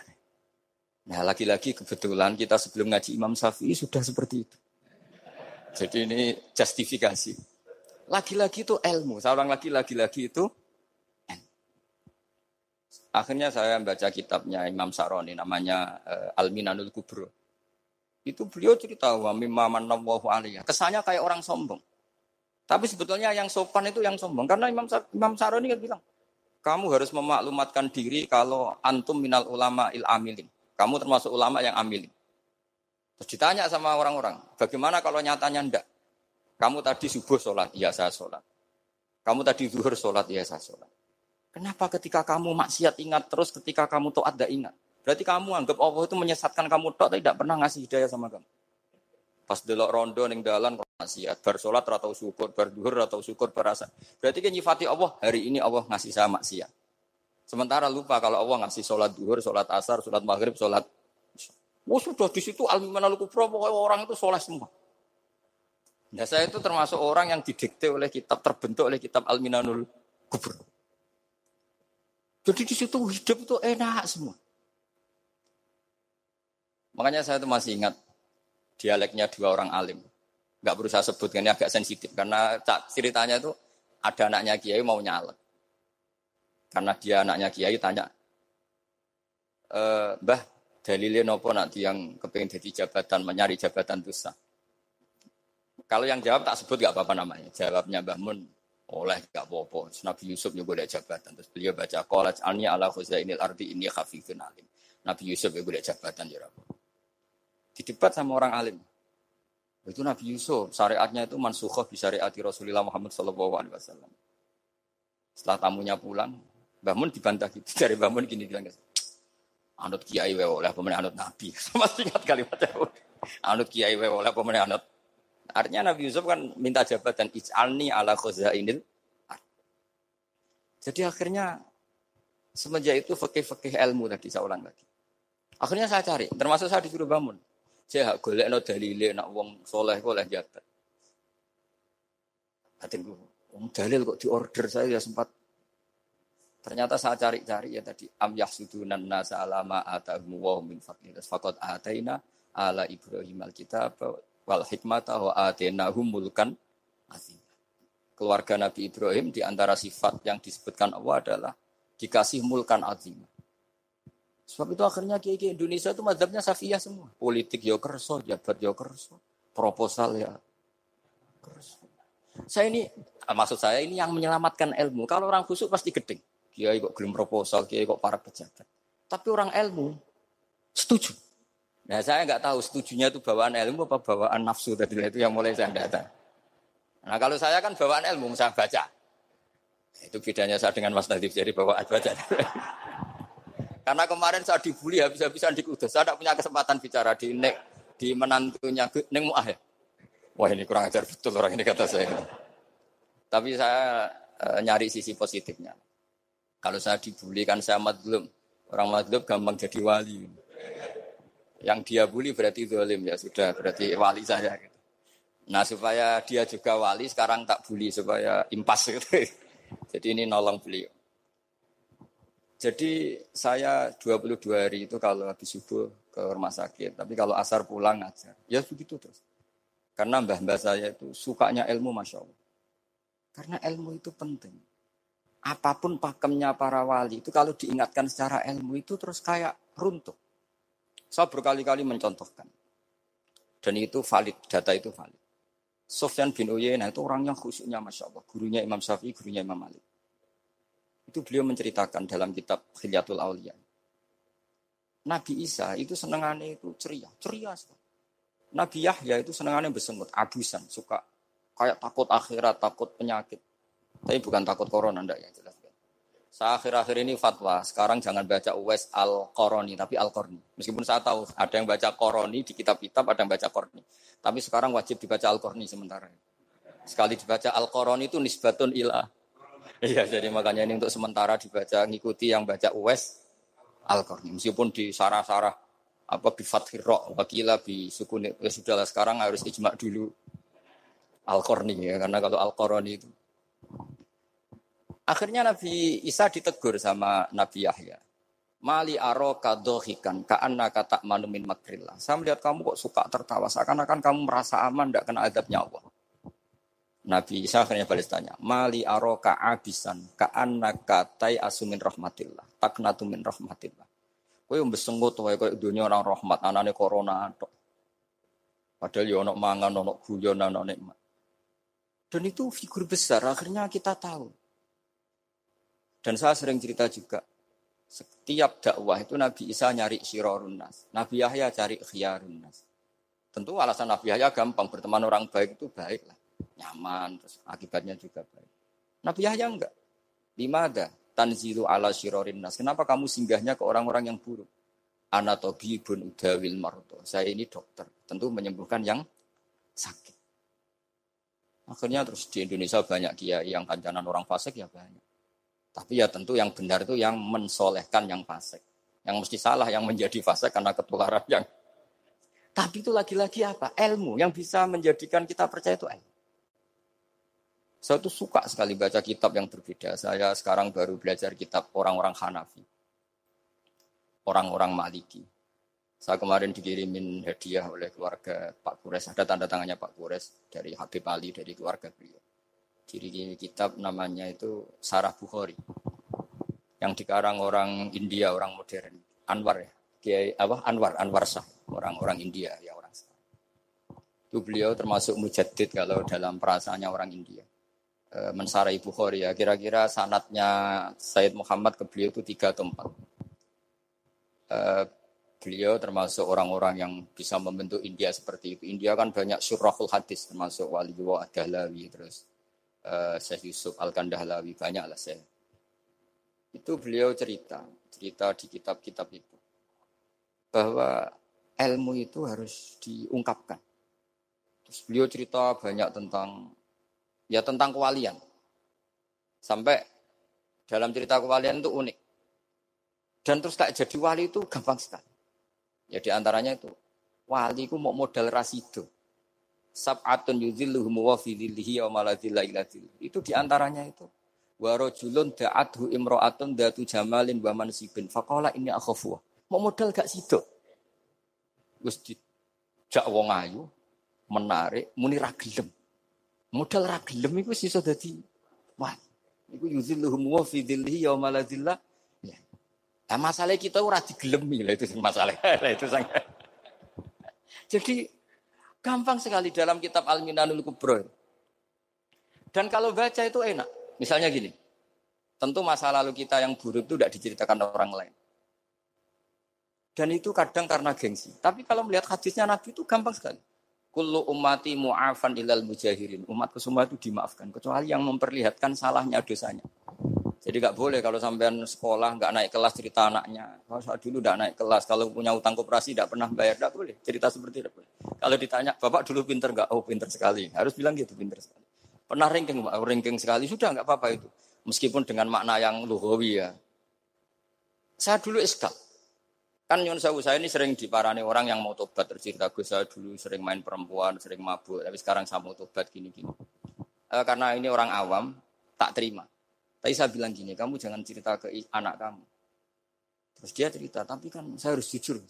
Nah lagi-lagi kebetulan kita sebelum ngaji Imam Syafi'i sudah seperti itu. Jadi ini justifikasi. Lagi-lagi itu ilmu. Seorang lagi-lagi-lagi itu Akhirnya saya baca kitabnya Imam Saroni namanya uh, Al-Minanul Kubro. Itu beliau cerita wa mimma manallahu alaihi. Kesannya kayak orang sombong. Tapi sebetulnya yang sopan itu yang sombong karena Imam Imam Saroni kan bilang, kamu harus memaklumatkan diri kalau antum minal ulama il amilin. Kamu termasuk ulama yang amilin. Terus ditanya sama orang-orang, bagaimana kalau nyatanya ndak? Kamu tadi subuh sholat, iya saya sholat. Kamu tadi zuhur sholat, iya saya sholat. Kenapa ketika kamu maksiat ingat terus, ketika kamu taat tidak ingat? Berarti kamu anggap Allah itu menyesatkan kamu tok, tidak pernah ngasih hidayah sama kamu. Pas delok rondo ning dalan maksiat, bar salat ora tau syukur, bar dhuwur ora tau syukur berasa. Berarti kan nyifati Allah, hari ini Allah ngasih saya maksiat. Sementara lupa kalau Allah ngasih sholat duhur, sholat asar, sholat maghrib, sholat Oh sudah di situ al-minal kubro, pokoknya orang itu sholat semua. Nah saya itu termasuk orang yang didikte oleh kitab, terbentuk oleh kitab al-minanul kubro. Jadi di situ hidup itu enak semua. Makanya saya itu masih ingat dialeknya dua orang alim. Gak berusaha sebut, ini agak sensitif. Karena ceritanya itu ada anaknya kiai mau nyalek. Karena dia anaknya kiai tanya, e, Mbah, dalilnya nopo nanti yang kepengen jadi jabatan, mencari jabatan sah. Kalau yang jawab tak sebut gak apa-apa namanya. Jawabnya Mbah Mun, oleh gak apa-apa. Nabi Yusuf juga boleh jabatan. Terus beliau baca, Qolaj alni ala khuzainil ardi ini khafifun alim. Nabi Yusuf juga boleh jabatan. Ya di debat sama orang alim. Itu Nabi Yusuf, syariatnya itu mansukhah di syariati Rasulullah Muhammad Sallallahu Alaihi Wasallam. Setelah tamunya pulang, bangun dibantah gitu. Dari bangun gini bilang, anut kiai wewe oleh pemenang anut Nabi. Masih ingat kalimatnya. Anut kiai wewe oleh pemenang anut. Artinya Nabi Yusuf kan minta jabatan ij'alni ala khazainil Jadi akhirnya semenjak itu fakih-fakih ilmu tadi saya ulang lagi. Akhirnya saya cari, termasuk saya disuruh bangun. Saya hak golek no dalile nak wong soleh kok oleh jabat. Hatinku, wong dalil kok diorder saya ya sempat. Ternyata saya cari-cari ya tadi am yahsudunan nasa alama atahum wa min fadli. Fakot ataina ala Ibrahim alkitab wal hikmata wa atainahum mulkan azim. Keluarga Nabi Ibrahim di antara sifat yang disebutkan Allah adalah dikasih mulkan azim. Sebab itu akhirnya kiai kiai Indonesia itu madhabnya safiyah semua. Politik ya kerso, jabat ya kerso, proposal ya kerso. Saya ini, ah, maksud saya ini yang menyelamatkan ilmu. Kalau orang khusuk pasti gedeng. Kiai kok gelem proposal, kiai kok para pejabat. Tapi orang ilmu setuju. Nah saya nggak tahu setujunya itu bawaan ilmu apa bawaan nafsu tadi itu yang mulai saya data. Nah kalau saya kan bawaan ilmu, saya baca. Itu bedanya saya dengan Mas Nadif, jadi bawaan baca. Karena kemarin saya dibully habis-habisan di Kudus. Saya tidak punya kesempatan bicara di nek di menantunya Neng Muah ya. Wah ini kurang ajar betul orang ini kata saya. Tapi saya e, nyari sisi positifnya. Kalau saya dibully kan saya madlum. Orang madlum gampang jadi wali. Yang dia bully berarti dolim ya sudah berarti wali saya. Nah supaya dia juga wali sekarang tak bully supaya impas gitu. Jadi ini nolong beliau. Jadi saya 22 hari itu kalau habis subuh ke rumah sakit. Tapi kalau asar pulang ngajar. Ya begitu terus. Karena mbah-mbah saya itu sukanya ilmu Masya Allah. Karena ilmu itu penting. Apa pun pakemnya para wali itu kalau diingatkan secara ilmu itu terus kayak runtuh. Saya berkali-kali mencontohkan. Dan itu valid, data itu valid. Sofyan bin Uyayna itu orang yang khusyuknya Masya Allah. Gurunya Imam Syafi'i, gurunya Imam Malik. Itu beliau menceritakan dalam kitab Khilyatul Aulia. Nabi Isa itu senengannya itu ceria, ceria sekali. Nabi Yahya itu senengannya bersemut, abusan, suka kayak takut akhirat, takut penyakit. Tapi bukan takut corona, enggak ya jelas. Saya akhir-akhir ini fatwa, sekarang jangan baca Uwais Al-Qoroni, tapi Al-Qorni. Meskipun saya tahu ada yang baca Qoroni di kitab-kitab, ada yang baca Qorni. Tapi sekarang wajib dibaca Al-Qorni sementara. Sekali dibaca Al-Qoroni itu nisbatun ilah Iya, jadi makanya ini untuk sementara dibaca ngikuti yang baca Uwes Al-Qarni. Meskipun di sarah-sarah apa bi fathir ra wakila bi sukun ya sudahlah sekarang harus ijma dulu Al-Qarni ya karena kalau Al-Qarni itu Akhirnya Nabi Isa ditegur sama Nabi Yahya. Mali aro kadohikan ka'anna kata manumin makrillah. Saya melihat kamu kok suka tertawa. Seakan-akan kamu merasa aman tidak kena adabnya Allah. Nabi Isa akhirnya balas tanya, Mali aroka abisan, ka'annaka tai asumin rahmatillah, taknatu min rahmatillah. Yang besengut wae kowe dunia orang rahmat, anane corona tok. Padahal ya ono mangan, ono guyon, ono nikmat. Dan itu figur besar, akhirnya kita tahu. Dan saya sering cerita juga, setiap dakwah itu Nabi Isa nyari syirorun nas. Nabi Yahya cari khiyarun nas. Tentu alasan Nabi Yahya gampang, berteman orang baik itu baik lah nyaman, terus akibatnya juga baik. Nabi Yahya enggak. Lima ada ala shirorin nas. Kenapa kamu singgahnya ke orang-orang yang buruk? Anatobi bun udawil marto. Saya ini dokter, tentu menyembuhkan yang sakit. Akhirnya terus di Indonesia banyak kiai yang kancanan orang fasik ya banyak. Tapi ya tentu yang benar itu yang mensolehkan yang fasik. Yang mesti salah yang menjadi fasik karena ketularan yang. Tapi itu lagi-lagi apa? Ilmu yang bisa menjadikan kita percaya itu ilmu. Saya tuh suka sekali baca kitab yang berbeda. Saya sekarang baru belajar kitab orang-orang Hanafi. Orang-orang Maliki. Saya kemarin dikirimin hadiah oleh keluarga Pak Kures. Ada tanda tangannya Pak Kures dari Habib Ali, dari keluarga beliau. Ciri kitab namanya itu Sarah Bukhari. Yang dikarang orang India, orang modern. Anwar ya. Kiai apa? Anwar, Anwar Sah. Orang-orang India ya orang Sah. Itu beliau termasuk mujaddid kalau dalam perasaannya orang India. E, mensarai Bukhari ya. Kira-kira sanatnya Said Muhammad ke beliau itu tiga atau empat. E, beliau termasuk orang-orang yang bisa membentuk India seperti itu. India kan banyak surahul hadis termasuk Wali Wa Dahlawi terus uh, Syekh Yusuf Al-Kandahlawi banyak lah saya. Itu beliau cerita, cerita di kitab-kitab itu bahwa ilmu itu harus diungkapkan. Terus beliau cerita banyak tentang ya tentang kewalian. Sampai dalam cerita kewalian itu unik. Dan terus kayak jadi wali itu gampang sekali. Ya di antaranya itu wali ku mau modal rasido. Sab'atun yuzilluhum wa wa maladilla ila Itu di antaranya itu. Wa rajulun da'athu imra'atun datu jamalin wa mansibin. Faqala ini akhafu. Mau modal gak sido. Wis dijak wong ayu menarik muni ra gelem. Modal ra gelem iku iso dadi wah. Iku yuzilluhum wa fi dhillihi wa maladilla Nah, masalah kita ora digelemi lah itu masalah. itu sangat. Jadi gampang sekali dalam kitab Al-Minanul Kubro. Dan kalau baca itu enak. Misalnya gini. Tentu masa lalu kita yang buruk itu tidak diceritakan orang lain. Dan itu kadang karena gengsi. Tapi kalau melihat hadisnya Nabi itu gampang sekali. Kullu ummati mu'afan ilal mujahirin. Umatku semua itu dimaafkan. Kecuali yang memperlihatkan salahnya dosanya. Jadi nggak boleh kalau sampean sekolah nggak naik kelas cerita anaknya. Kalau saat dulu nggak naik kelas, kalau punya utang koperasi nggak pernah bayar, nggak boleh. Cerita seperti itu. Kalau ditanya, bapak dulu pinter nggak? Oh pinter sekali. Harus bilang gitu pinter sekali. Pernah ranking, ranking sekali sudah nggak apa-apa itu. Meskipun dengan makna yang lugawi ya. Saya dulu eskal. Kan Yun Sewu saya ini sering diparani orang yang mau tobat tercerita gue saya dulu sering main perempuan, sering mabuk, tapi sekarang saya mau tobat gini-gini. E, karena ini orang awam, tak terima. Tapi saya bilang gini, kamu jangan cerita ke anak kamu. Terus dia cerita, tapi kan saya harus jujur.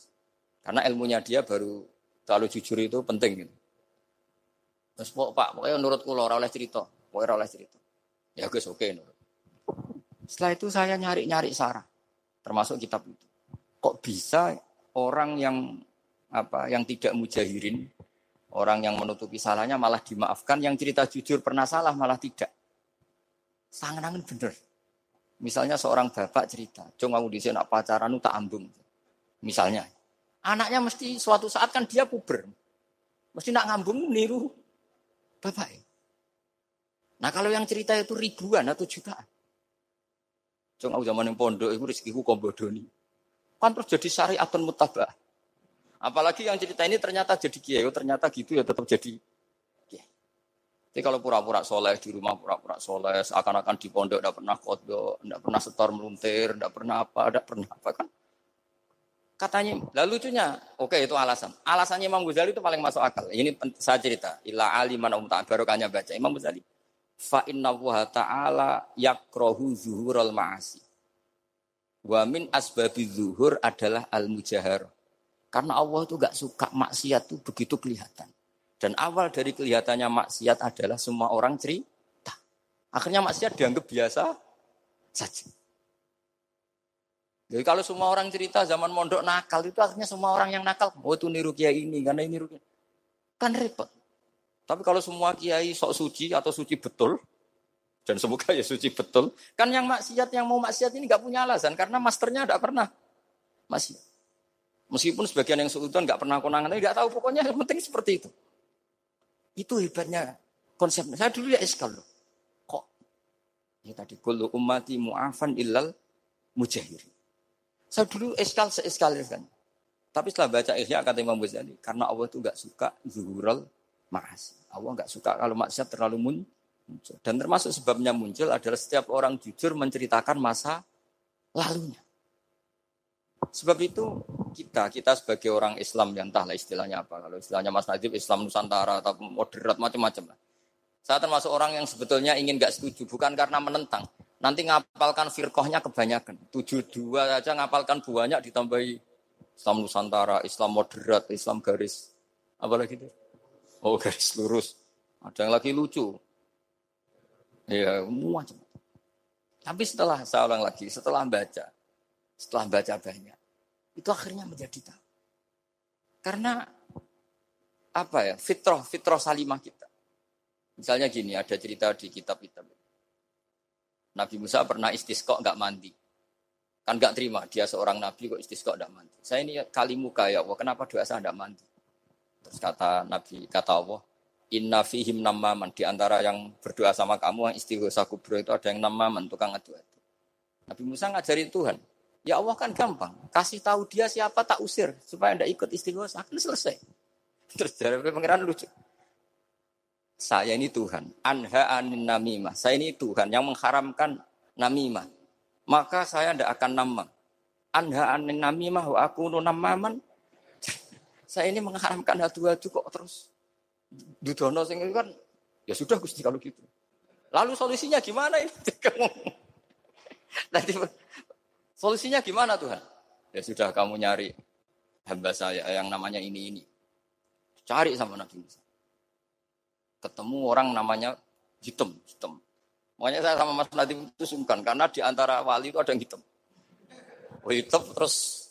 Karena ilmunya dia baru terlalu jujur itu penting gitu. Terus Pak, pokoknya menurut kulo oleh cerita, pokoknya oleh cerita. Ya guys, oke okay, nurut. Setelah itu saya nyari-nyari sarah, termasuk kitab itu. Kok bisa orang yang apa yang tidak mujahirin, orang yang menutupi salahnya malah dimaafkan, yang cerita jujur pernah salah malah tidak. Sangat-sangat bener. Misalnya seorang bapak cerita, cuma aku di sini pacaran tak ambung. Misalnya, anaknya mesti suatu saat kan dia puber, mesti nak ngambung niru bapak. Nah kalau yang cerita itu ribuan atau jutaan, cuma aku zaman yang pondok itu rezekiku kombodoni, kan terus jadi syariatun mutabah. Apalagi yang cerita ini ternyata jadi kiai, oh, ternyata gitu ya tetap jadi jadi kalau pura-pura soleh di rumah pura-pura soleh, seakan-akan di pondok tidak pernah kodok, tidak pernah setor meluntir, tidak pernah apa, tidak pernah apa kan? Katanya, lalu lucunya, oke itu alasan. Alasannya Imam Ghazali itu paling masuk akal. Ini saya cerita, ila aliman um barokahnya baca Imam Ghazali. Fa inna ta'ala yakrohu zuhurul ma'asi. Wa min asbabi zuhur adalah al-mujahar. Karena Allah itu gak suka maksiat itu begitu kelihatan. Dan awal dari kelihatannya maksiat adalah semua orang cerita. Akhirnya maksiat dianggap biasa saja. Jadi kalau semua orang cerita zaman mondok nakal itu akhirnya semua orang yang nakal, oh itu niru kiai ini karena ini niru kiai. Kan repot. Tapi kalau semua kiai sok suci atau suci betul, dan semoga ya suci betul, kan yang maksiat yang mau maksiat ini nggak punya alasan karena masternya tidak pernah maksiat. Meskipun sebagian yang seutuhan nggak pernah konangan, nggak tahu pokoknya yang penting seperti itu. Itu hebatnya konsepnya. Saya dulu ya eskal loh. Kok? Ya tadi kullu ummati mu'afan illal mujahir. Saya dulu eskal seeskal kan. Tapi setelah baca Ihya kata Imam Ghazali, karena Allah itu gak suka zuhural maksiat. Allah nggak suka kalau maksiat terlalu muncul. Dan termasuk sebabnya muncul adalah setiap orang jujur menceritakan masa lalunya. Sebab itu kita, kita sebagai orang Islam yang entahlah istilahnya apa. Kalau istilahnya Mas Najib, Islam Nusantara atau moderat macam-macam lah. Saya termasuk orang yang sebetulnya ingin nggak setuju, bukan karena menentang. Nanti ngapalkan firkohnya kebanyakan. Tujuh dua aja ngapalkan banyak ditambahi Islam Nusantara, Islam moderat, Islam garis. Apa lagi itu? Oh garis lurus. Ada yang lagi lucu. Ya, macam. Tapi setelah saya ulang lagi, setelah baca, setelah baca banyak, itu akhirnya menjadi tahu. Karena apa ya, fitrah, fitrah salimah kita. Misalnya gini, ada cerita di kitab-kitab. Nabi Musa pernah istisqo nggak mandi. Kan nggak terima, dia seorang nabi kok istisqo nggak mandi. Saya ini kali muka ya kenapa doa saya nggak mandi? Terus kata Nabi, kata Allah, Inna fihim namaman. Di antara yang berdoa sama kamu, yang istighosa kubro itu ada yang namaman, tukang ngadu itu. Nabi Musa ngajarin Tuhan. Ya Allah kan gampang. Kasih tahu dia siapa tak usir. Supaya tidak ikut istighosa. Akan selesai. Terus dari pengiran lucu. Saya ini Tuhan. Anha anin namimah. Saya ini Tuhan yang mengharamkan namimah. Maka saya tidak akan nama. Anha anin namimah wa aku namaman. saya ini mengharamkan hadu-hadu kok terus Dudono sing kan ya sudah Gusti kalau gitu. Lalu solusinya gimana ini? Nanti solusinya gimana Tuhan? Ya sudah kamu nyari hamba saya yang namanya ini ini. Cari sama Nabi Musa. Ketemu orang namanya hitam, hitam. Makanya saya sama Mas Nadim itu sungkan karena di antara wali itu ada yang hitam. Oh, hitam terus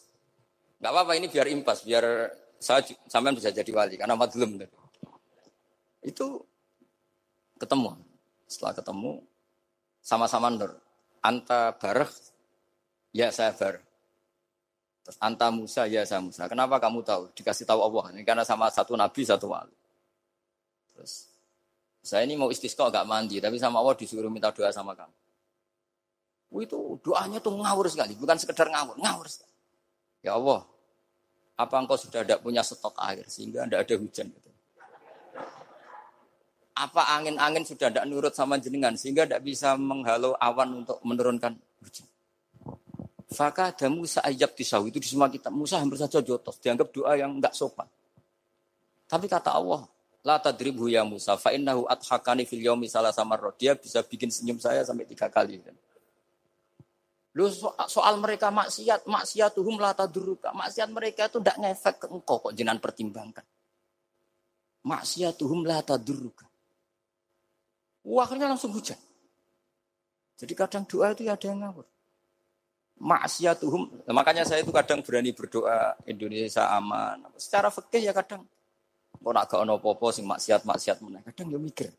nggak apa-apa ini biar impas, biar saya sampean bisa jadi wali karena madlum tadi. Itu ketemu. Setelah ketemu, sama-sama nur. Anta bareh, ya saya bareh. Terus anta Musa, ya saya Musa. Kenapa kamu tahu? Dikasih tahu Allah. Ini karena sama satu nabi, satu wali. Terus saya ini mau istisqa gak mandi, tapi sama Allah disuruh minta doa sama kamu. itu doanya tuh ngawur sekali, bukan sekedar ngawur, ngawur sekali. Ya Allah, apa engkau sudah tidak punya stok air sehingga tidak ada hujan? Gitu apa angin-angin sudah tidak nurut sama jenengan sehingga tidak bisa menghalau awan untuk menurunkan hujan. Faka ada Musa ayat tisau itu di semua kitab. Musa hampir saja jotos, dianggap doa yang enggak sopan. Tapi kata Allah, la tadribu ya Musa, fa innahu adhakani fil yaumi sama. Dia bisa bikin senyum saya sampai tiga kali. Lu soal mereka maksiat, maksiatuhum la tadruka. Maksiat mereka itu tidak ngefek ke engkau kok jenengan pertimbangkan. Maksiatuhum la tadruka. Akhirnya langsung hujan. Jadi kadang doa itu ya ada yang ngawur. Maksiatuhum. Nah, makanya saya itu kadang berani berdoa Indonesia aman. Secara fikih ya kadang. Kok nak gak ono popo sing maksiat maksiat mana? Kadang ya mikir.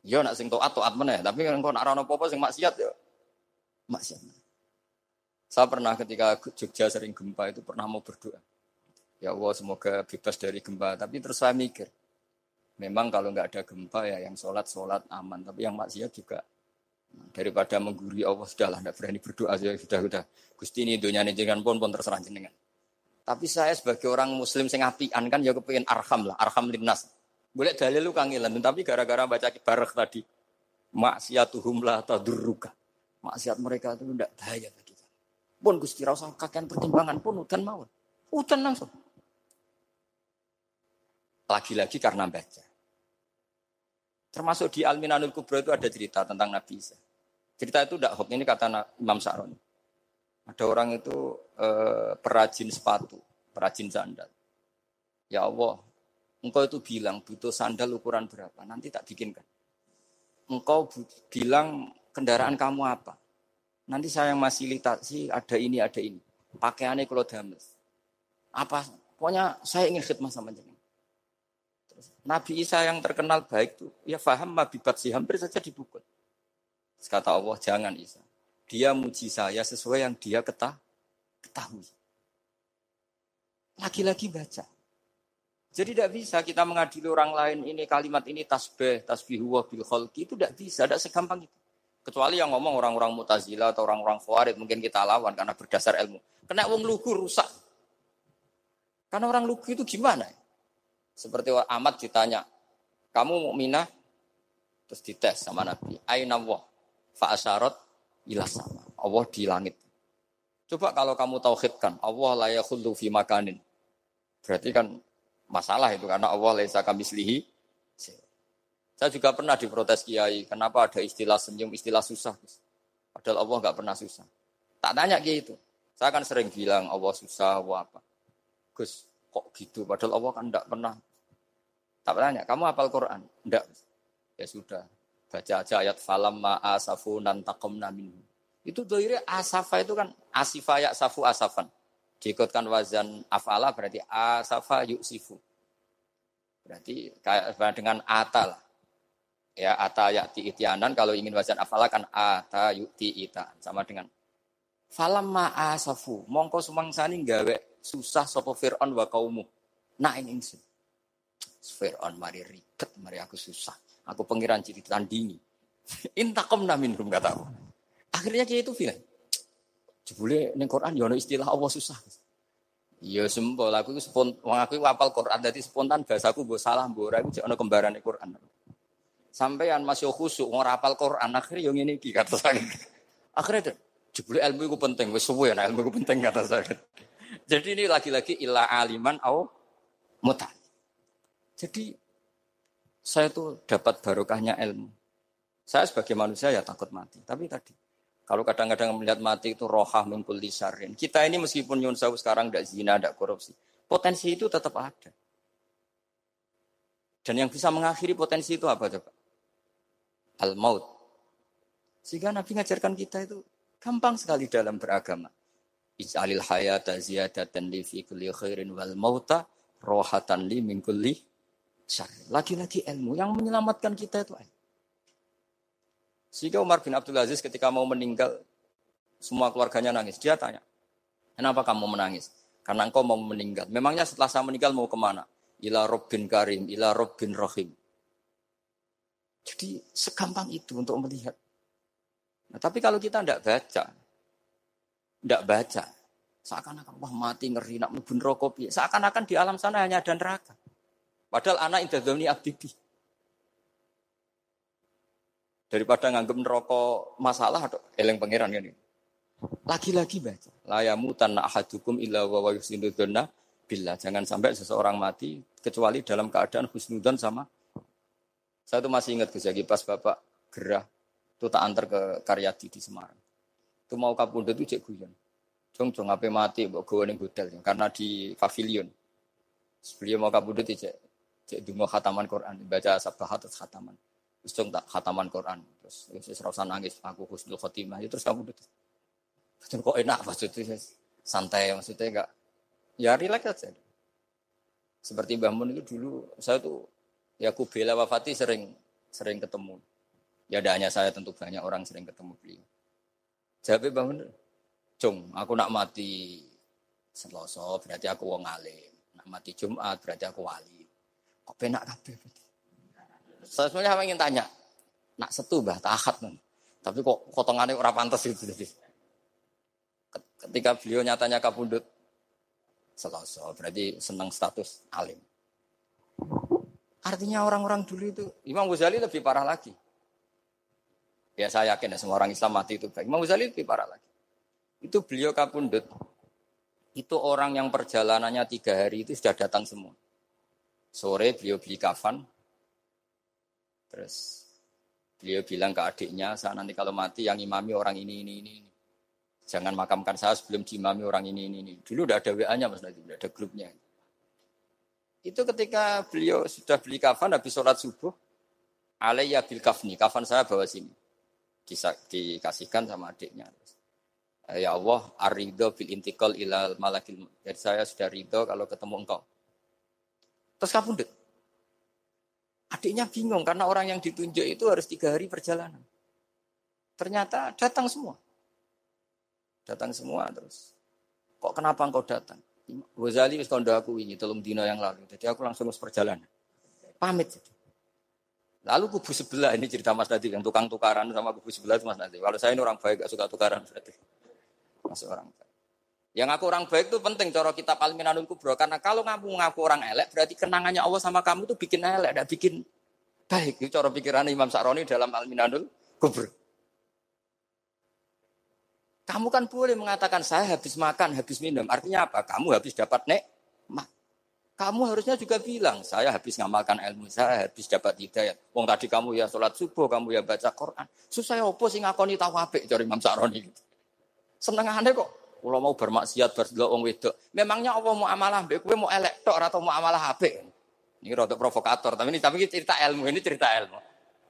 Ya nak sing toat toat mana? Tapi kan kok nak ono popo sing maksiat ya maksiat. Saya pernah ketika Jogja sering gempa itu pernah mau berdoa. Ya Allah semoga bebas dari gempa. Tapi terus saya mikir, Memang kalau nggak ada gempa ya yang sholat sholat aman, tapi yang maksiat juga daripada mengguri Allah sudahlah nggak berani berdoa ya sudah sudah Gusti ini dunia ini jangan pun pun terserah jenengan. Tapi saya sebagai orang Muslim sing apian kan ya kepengen arham lah, arham linnas. Boleh dalil lu kangilan, tapi gara-gara baca kibarek tadi maksiatuhum la tadurruka. Maksiat mereka itu tidak bahaya bagi kita. Pun Gusti rasa kakean pertimbangan pun udan mawon. Udan langsung. Lagi-lagi karena baca. Termasuk di Al-Minanul Kubro itu ada cerita tentang Nabi Isa. Cerita itu tidak hoax, ini kata Imam Sa'ron. Ada orang itu eh, perajin sepatu, perajin sandal. Ya Allah, engkau itu bilang butuh sandal ukuran berapa, nanti tak bikinkan. Engkau bilang kendaraan kamu apa, nanti saya yang fasilitasi ada ini, ada ini. Pakaiannya kalau dames. Apa, pokoknya saya ingin khidmat sama jenengan. Nabi Isa yang terkenal baik itu ya faham mabibat sih hampir saja dipukul. Kata Allah jangan Isa. Dia muji saya sesuai yang dia ketah, ketahui. Lagi-lagi baca. Jadi tidak bisa kita mengadili orang lain ini kalimat ini tasbih, tasbih wa bil kholki itu tidak bisa, tidak segampang itu. Kecuali yang ngomong orang-orang mutazila atau orang-orang khawarij mungkin kita lawan karena berdasar ilmu. Kena wong lugu rusak. Karena orang lugu itu gimana? Seperti amat ditanya, kamu mukminah? Terus dites sama Nabi. Aina Allah. Fa'asyarat ila sama. Allah di langit. Coba kalau kamu tauhidkan, Allah la yakhullu fi makanin. Berarti kan masalah itu karena Allah laisa kamislihi. Saya juga pernah diprotes kiai, kenapa ada istilah senyum, istilah susah. Padahal Allah nggak pernah susah. Tak tanya kiai itu. Saya kan sering bilang Allah susah, Allah apa. Gus, kok gitu? Padahal Allah kan enggak pernah. Tak tanya, kamu hafal Quran? Enggak. Ya sudah, baca aja ayat falam ma'asafu nantakom namin. Itu doire asafa itu kan asifa ya safu asafan. Diikutkan wazan afala berarti asafa yuksifu. Berarti kayak dengan ata lah. Ya ata yakti itianan kalau ingin wazan afala kan ata yukti ita sama dengan falam ma'asafu mongko sumangsani gawe susah sapa Fir'aun wa kaumu. Nah ini ingsun. Fir'aun mari ribet, mari aku susah. Aku pengiran jadi tandingi. Intakom namin rum kata aku. Akhirnya kayak itu bilang, jebule ning Quran ya istilah Allah susah. Iya sempol aku itu spon, wong aku apal Quran dadi spontan bahasaku mbok salah mbok ora iku ana kembarane Quran. Sampeyan masih khusuk ora apal Quran akhirnya yo ngene iki kata saya. Akhirnya jebule ilmu itu penting wis suwe nah ilmu itu penting kata saya. Jadi ini lagi-lagi ilah aliman au mutan. Jadi saya tuh dapat barokahnya ilmu. Saya sebagai manusia ya takut mati. Tapi tadi kalau kadang-kadang melihat mati itu rohah mingkul lisarin. Kita ini meskipun nyun sekarang tidak zina, tidak korupsi. Potensi itu tetap ada. Dan yang bisa mengakhiri potensi itu apa coba? Al-maut. Sehingga Nabi ngajarkan kita itu gampang sekali dalam beragama. Ij'alil hayata ziyadatan li fi kulli khairin wal mauta rohatan li min kulli Lagi-lagi ilmu yang menyelamatkan kita itu ilmu. Sehingga Umar bin Abdul Aziz ketika mau meninggal, semua keluarganya nangis. Dia tanya, kenapa kamu menangis? Karena engkau mau meninggal. Memangnya setelah saya meninggal mau ke mana? Ila Robbin Karim, ila Robbin Rohim. Jadi segampang itu untuk melihat. Nah, tapi kalau kita tidak baca, tidak baca, seakan-akan wah mati ngeri nak mlebu rokok seakan-akan di alam sana hanya ada neraka. Padahal anak indah abdi Daripada nganggep neraka masalah atau eleng pangeran ini. Lagi-lagi baca. Layamu tanah ahadukum illa wa wa bila jangan sampai seseorang mati kecuali dalam keadaan husnudon sama saya tuh masih ingat Gus pas Bapak gerah itu tak antar ke Karyadi di Semarang. Itu mau kapundut itu cek guyon. Jong jong apa mati bawa gue nih hotel karena di pavilion. Beliau mau kapundut cek cek dungo khataman Quran baca sabah atau khataman. Terus dong tak khataman Quran. Terus terus rasa nangis aku husnul khotimah. Ya, terus kamu udah Terus kok enak maksudnya santai maksudnya enggak ya rileks aja. Seperti Mbah Mun itu dulu saya tuh ya aku bela wafati sering sering ketemu. Ya ada hanya saya tentu banyak orang sering ketemu beliau. Jawabnya Mbah Jung, aku nak mati Selasa berarti aku wong alim. Nak mati Jumat berarti aku wali. Kok penak kabeh. Saya ingin tanya, nak setu bah tahat nih. Tapi kok potongannya orang pantas itu jadi. Ketika beliau nyatanya kabundut, selasa berarti senang status alim. Artinya orang-orang dulu itu Imam Ghazali lebih parah lagi. Ya saya yakin ya semua orang Islam mati itu baik. Imam Ghazali lebih parah lagi. Itu beliau kabundut. Itu orang yang perjalanannya tiga hari itu sudah datang semua. Sore beliau beli kafan, Terus beliau bilang ke adiknya, saya nanti kalau mati yang imami orang ini, ini, ini. Jangan makamkan saya sebelum diimami orang ini, ini, ini. Dulu udah ada WA-nya Mas udah ada grupnya. Itu ketika beliau sudah beli kafan habis sholat subuh, alaiya bil kafni, kafan saya bawa sini. Dikasihkan sama adiknya. Ya Allah, arido bil intikal ilal malakil. Jadi saya sudah ridho kalau ketemu engkau. Terus kabundut. Adiknya bingung karena orang yang ditunjuk itu harus tiga hari perjalanan. Ternyata datang semua. Datang semua terus. Kok kenapa engkau datang? Ghazali wis kondo aku ini tolong dino yang lalu. Jadi aku langsung harus perjalanan. Pamit. Lalu kubu sebelah ini cerita Mas Nadi yang tukang tukaran sama kubu sebelah itu Mas Nadi. Kalau saya ini orang baik gak suka tukaran berarti. Masuk orang baik. Yang ngaku orang baik itu penting cara kita Al-Minanul Kubro karena kalau ngaku ngaku orang elek berarti kenangannya Allah sama kamu itu bikin elek, tidak bikin baik. Itu cara pikiran Imam Sa'roni dalam Al-Minanul Kubro. Kamu kan boleh mengatakan saya habis makan, habis minum. Artinya apa? Kamu habis dapat nek. Kamu harusnya juga bilang, saya habis ngamalkan ilmu, saya habis dapat hidayah. Wong tadi kamu ya sholat subuh, kamu ya baca Quran. Susah ya opo sing ngakoni tahu dari Imam Sa'roni. Seneng aneh kok. Kalau mau bermaksiat berdelok wong wedok. Memangnya Allah mau amalah mbek mau elek tok atau mau amalah HP? Ini rada provokator, tapi ini tapi ini cerita ilmu, ini cerita ilmu.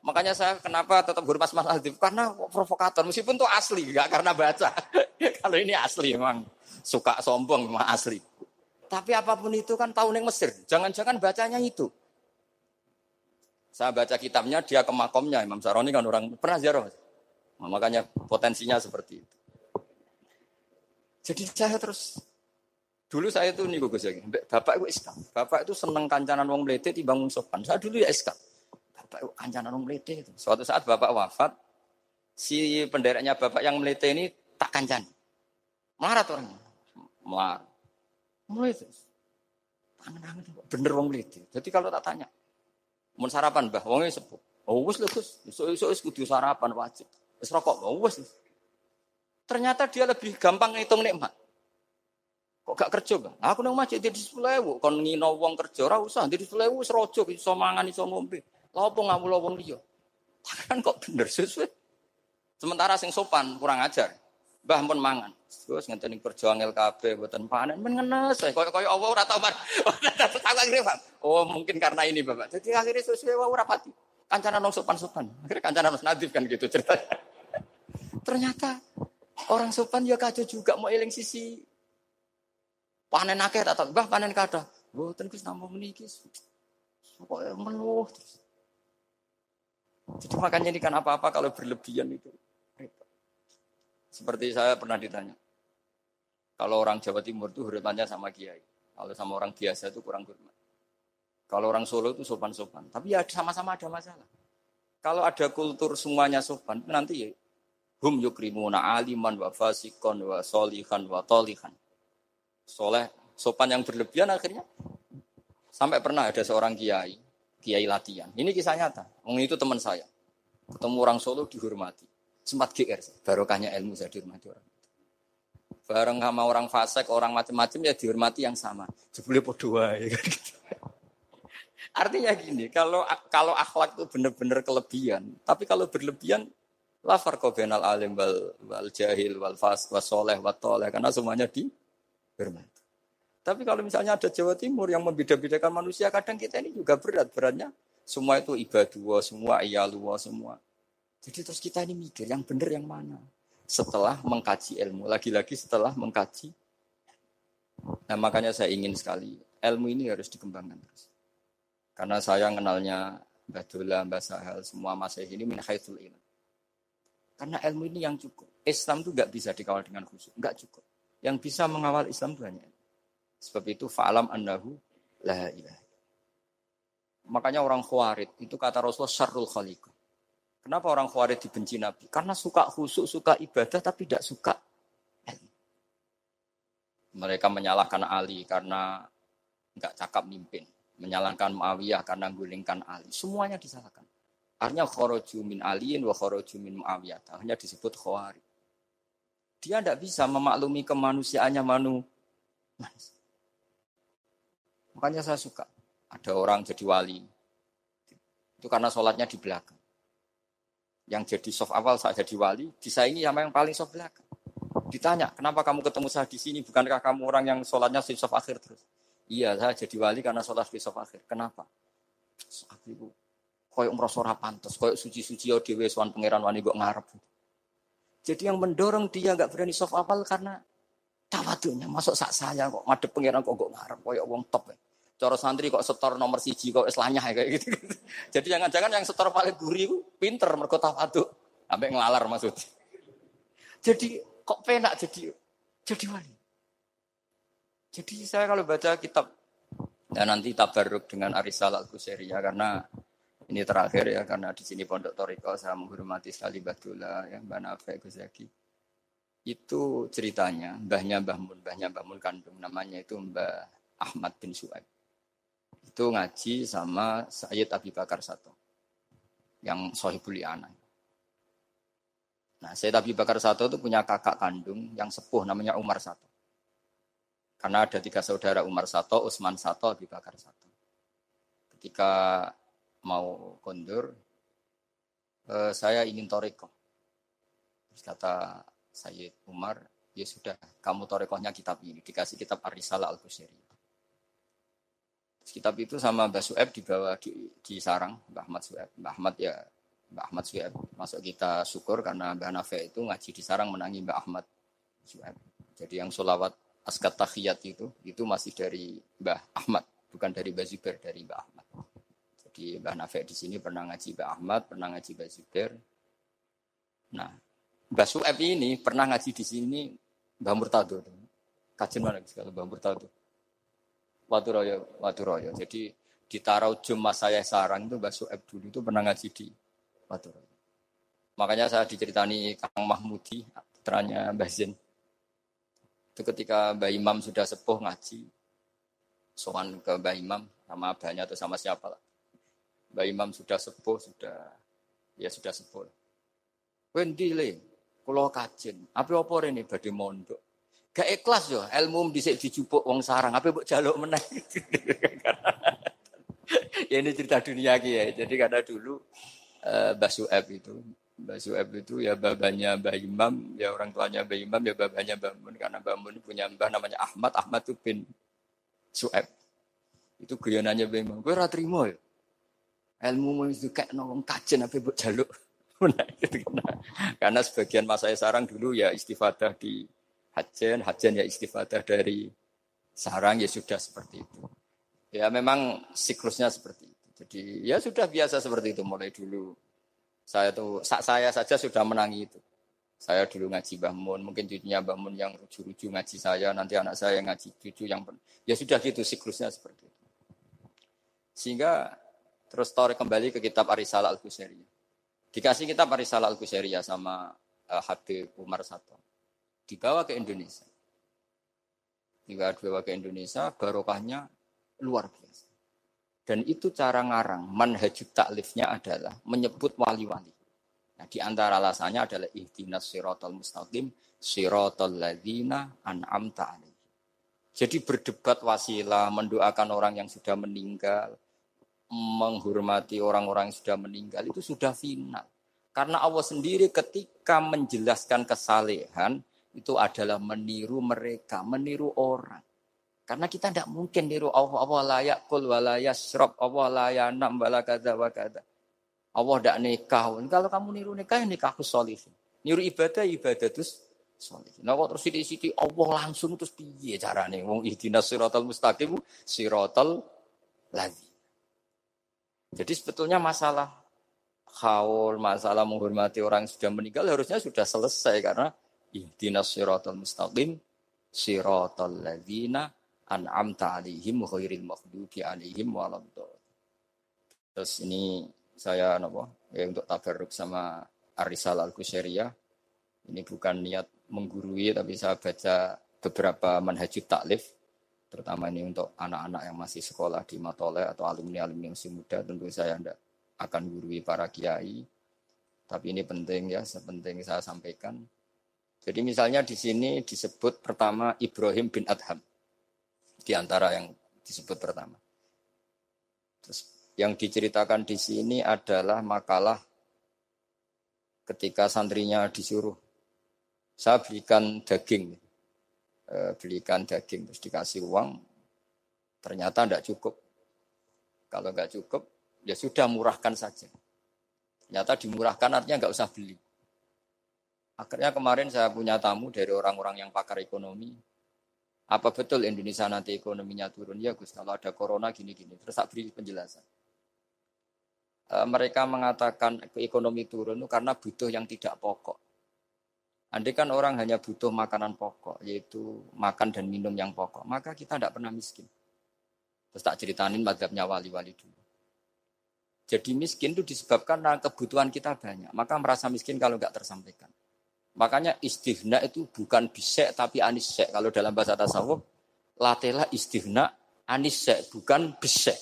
Makanya saya kenapa tetap hormat Mas Aldi karena provokator meskipun itu asli, enggak karena baca. Kalau ini asli memang suka sombong memang asli. Tapi apa pun itu kan tahun yang Mesir. Jangan-jangan bacanya itu. Saya baca kitabnya, dia ke makomnya. Imam Saroni kan orang pernah ziarah. makanya potensinya seperti itu. Jadi saya terus dulu saya tuh nih Gus ya, bapak itu Islam. Bapak itu seneng kancanan wong melete di bangun sopan. Saya dulu ya Islam. Bapak itu kancanan wong melete itu. Suatu saat bapak wafat, si pendereknya bapak yang melete ini tak kancan. Tuh orangnya. Marah. Mulai itu. Tangan-tangan bener wong melete. Jadi kalau tak tanya, mau sarapan bah, wongnya sepuh. Oh wis lho Gus, esuk-esuk wis kudu sarapan wajib. Wis rokok, oh wis. Ternyata dia lebih gampang ngitung nikmat. Kok gak kerja, Bang? Aku nang masjid di sepuluh kon ngino wong kerja ora usah di sepuluh wis rojo iso mangan iso ngombe. Lha opo ngawula wong liya? Kan kok bener sesuai. Sementara sing sopan kurang ajar. Mbah pun mangan. Terus ngenteni angel kabeh mboten panen men ngenes koyo-koyo Allah ora tau mar. Oh, mungkin karena ini Bapak. Jadi akhirnya sesuai wae ora pati. Kancana nong sopan-sopan. Akhirnya kancana Mas Nadif kan gitu ceritanya. Ternyata Orang sopan ya kacau juga mau eling sisi panen akeh tak tahu, panen kada. Mboten Gus namung meniki. Pokoke terus. Jadi makanya ini kan apa-apa kalau berlebihan itu. Seperti saya pernah ditanya. Kalau orang Jawa Timur itu hormatnya sama kiai. Kalau sama orang biasa itu kurang hormat. Kalau orang Solo itu sopan-sopan. Tapi ya sama-sama ada masalah. Kalau ada kultur semuanya sopan, nanti ya Hum yukrimuna aliman wa fasikon wa solihan wa tolihan. Soleh, sopan yang berlebihan akhirnya. Sampai pernah ada seorang kiai, kiai latihan. Ini kisah nyata. Wong itu teman saya. Ketemu orang Solo dihormati. Sempat GR, barokahnya ilmu saya dihormati orang Bareng sama orang fasik, orang macam-macam ya dihormati yang sama. Sebelum berdua ya kan gitu. Artinya gini, kalau kalau akhlak itu benar-benar kelebihan, tapi kalau berlebihan La farqa bainal alim wal, wal jahil wal fas was soleh wa toleh karena semuanya di firman. Tapi kalau misalnya ada Jawa Timur yang membeda-bedakan manusia, kadang kita ini juga berat beratnya. Semua itu ibadah, semua iyalua, semua. Jadi terus kita ini mikir yang benar yang mana. Setelah mengkaji ilmu, lagi-lagi setelah mengkaji. Nah makanya saya ingin sekali ilmu ini harus dikembangkan terus. Karena saya kenalnya Mbah Dola, Mbah Sahal, semua masih ini min ilmu. Karena ilmu ini yang cukup. Islam itu nggak bisa dikawal dengan khusyuk, nggak cukup. Yang bisa mengawal Islam itu hanya Sebab itu fa'alam annahu la ilaha. Makanya orang khawarid itu kata Rasulullah syarrul khaliq. Kenapa orang khawarid dibenci Nabi? Karena suka khusyuk, suka ibadah tapi tidak suka. Mereka menyalahkan Ali karena nggak cakap mimpin, menyalahkan Muawiyah karena gulingkan Ali. Semuanya disalahkan. Artinya khoroju min aliin wa khoroju min muawiyah. Hanya disebut khawari. Dia tidak bisa memaklumi kemanusiaannya manu. Makanya saya suka. Ada orang jadi wali. Itu karena sholatnya di belakang. Yang jadi soft awal saat jadi wali, disaingi sama yang paling soft belakang. Ditanya, kenapa kamu ketemu saya di sini? Bukankah kamu orang yang sholatnya di soft akhir terus? Iya, saya jadi wali karena sholat di soft akhir. Kenapa? Aku koyok merasa ora pantes, koyok suci-suci ya dhewe pangeran wani kok ngarep. Jadi yang mendorong dia nggak berani soft awal karena tawadunya. Masuk sak saya kok madep pangeran kok kok ngarep koyok wong top. Ya. Cara santri kok setor nomor siji kok eslanya kayak gitu. Jadi jangan-jangan yang setor paling gurih itu pinter mergo tawadu. Sampai ngelalar maksud. Jadi kok penak jadi jadi wali. Jadi saya kalau baca kitab dan nanti tabarruk dengan Arisal Al-Qusairi ya karena ini terakhir ya karena di sini Pondok Toriko saya menghormati sekali Batula ya Mbak Nafek Gus Zaki. itu ceritanya mbahnya Mbah Mun, mbahnya Mbah Mun kandung namanya itu Mbah Ahmad bin Su'aib. Itu ngaji sama Sayyid Abi Bakar Sato yang Sohibul Anak. Nah, Sayyid Abi Bakar Sato itu punya kakak kandung yang sepuh namanya Umar Sato. Karena ada tiga saudara Umar Sato, Usman Sato, Abi Bakar Sato. Ketika mau kondur, eh, saya ingin toriko. Terus kata Sayyid Umar, ya sudah, kamu torekohnya kitab ini. Dikasih kitab Ar-Risalah Al-Qusairi. Kitab itu sama Mbah Su'eb dibawa di, di sarang, Mbah Ahmad Su'eb. Mbah Ahmad ya, Mbah Ahmad Su'eb. Masuk kita syukur karena Mbah Nafe itu ngaji di sarang menangi Mbah Ahmad Su'eb. Jadi yang solawat askat tahiyat itu, itu masih dari Mbah Ahmad. Bukan dari Mbah Zubair, dari Mbah Ahmad. Jadi Mbah Nafe di sini pernah ngaji Mbah Ahmad, pernah ngaji Mbah Zubair. Nah, Mbah Su'eb ini pernah ngaji di sini Mbah Murtado. Kajian mana sekali Mbah Murtado. Waturoyo, Waturoyo. Jadi di Taraujum mas saya sarang itu Mbah Su'eb dulu itu pernah ngaji di Waturoyo. Makanya saya diceritani Kang Mahmudi, putranya Mbah Zain. Itu ketika Mbah Imam sudah sepuh ngaji, soan ke Mbah Imam sama abahnya atau sama siapa lah. Mbah Imam sudah sepuh, sudah ya sudah sepuh. Wendi Kulo kajen. Apa apa ini badhe mondok. Gak ikhlas yo, ilmu dhisik dijupuk wong sarang, apa mbok jaluk meneh. ya ini cerita dunia ki ya. Jadi karena dulu uh, Mbah Su'eb itu, Mbah Su'eb itu ya babanya Mbah Imam, ya orang tuanya Mbah Imam, ya babanya Mbah Mun. Karena Mbah Mun punya mbah namanya Ahmad, Ahmad itu bin Su'eb. Itu guyonannya Mbah Imam. Gue ratrimo ya. Ilmu itu kayak nolong kajen apa mbok jaluk. Karena sebagian masa saya sarang dulu ya istifadah di hajen, hajen ya istifadah dari sarang ya sudah seperti itu. Ya memang siklusnya seperti itu. Jadi ya sudah biasa seperti itu mulai dulu. Saya tuh saya saja sudah menangi itu. Saya dulu ngaji bangun, mungkin cucunya bangun yang ruju-ruju ngaji saya, nanti anak saya yang ngaji cucu yang ya sudah gitu siklusnya seperti itu. Sehingga terus tarik kembali ke kitab Arisalah Al-Qusairiyah. Dikasih kita Risalah Al-Qusairiyah sama uh, Habib Umar Sato. Dibawa ke Indonesia. Dibawa ke Indonesia, barokahnya luar biasa. Dan itu cara ngarang, manhajut taklifnya adalah menyebut wali-wali. Nah, di antara alasannya adalah ihdinas siratal mustaqim, siratal ladzina an'amta. Jadi berdebat wasilah, mendoakan orang yang sudah meninggal, menghormati orang-orang yang sudah meninggal itu sudah final. Karena Allah sendiri ketika menjelaskan kesalehan itu adalah meniru mereka, meniru orang. Karena kita tidak mungkin niru Allah, Allah layak kul walaya srob, Allah layak nam balakada wakada. Allah tidak nikah. Kalau kamu niru nikah, ya nikah solihin. Niru ibadah, ibadah terus solihin. Nah, terus siti-siti Allah langsung terus piye caranya? Wong ihdinas siratal mustaqim, siratal ladzi. Jadi sebetulnya masalah haul, masalah menghormati orang yang sudah meninggal harusnya sudah selesai karena ihdinas siratal mustaqim siratal ladzina an'amta alaihim khairil maghdubi alaihim waladdallin. Terus ini saya napa ya untuk tabarruk sama Arisal Al-Qusairiyah. Ini bukan niat menggurui tapi saya baca beberapa manhajut taklif terutama ini untuk anak-anak yang masih sekolah di Matole atau alumni-alumni yang masih muda tentu saya tidak akan gurui para kiai tapi ini penting ya sepenting saya sampaikan jadi misalnya di sini disebut pertama Ibrahim bin Adham. Di antara yang disebut pertama. Terus yang diceritakan di sini adalah makalah ketika santrinya disuruh saya belikan daging. Eh, belikan daging terus dikasih uang. Ternyata tidak cukup. Kalau nggak cukup ya sudah murahkan saja. Ternyata dimurahkan artinya nggak usah beli akhirnya kemarin saya punya tamu dari orang-orang yang pakar ekonomi apa betul Indonesia nanti ekonominya turun ya Gus kalau ada corona gini-gini terus tak beri penjelasan e, mereka mengatakan ekonomi turun karena butuh yang tidak pokok Andai kan orang hanya butuh makanan pokok, yaitu makan dan minum yang pokok, maka kita tidak pernah miskin. Terus tak ceritanin madhabnya wali-wali dulu. Jadi miskin itu disebabkan kebutuhan kita banyak. Maka merasa miskin kalau nggak tersampaikan. Makanya istihna itu bukan bisek tapi anisek. Kalau dalam bahasa tasawuf, latela istihna anisek, bukan bisek.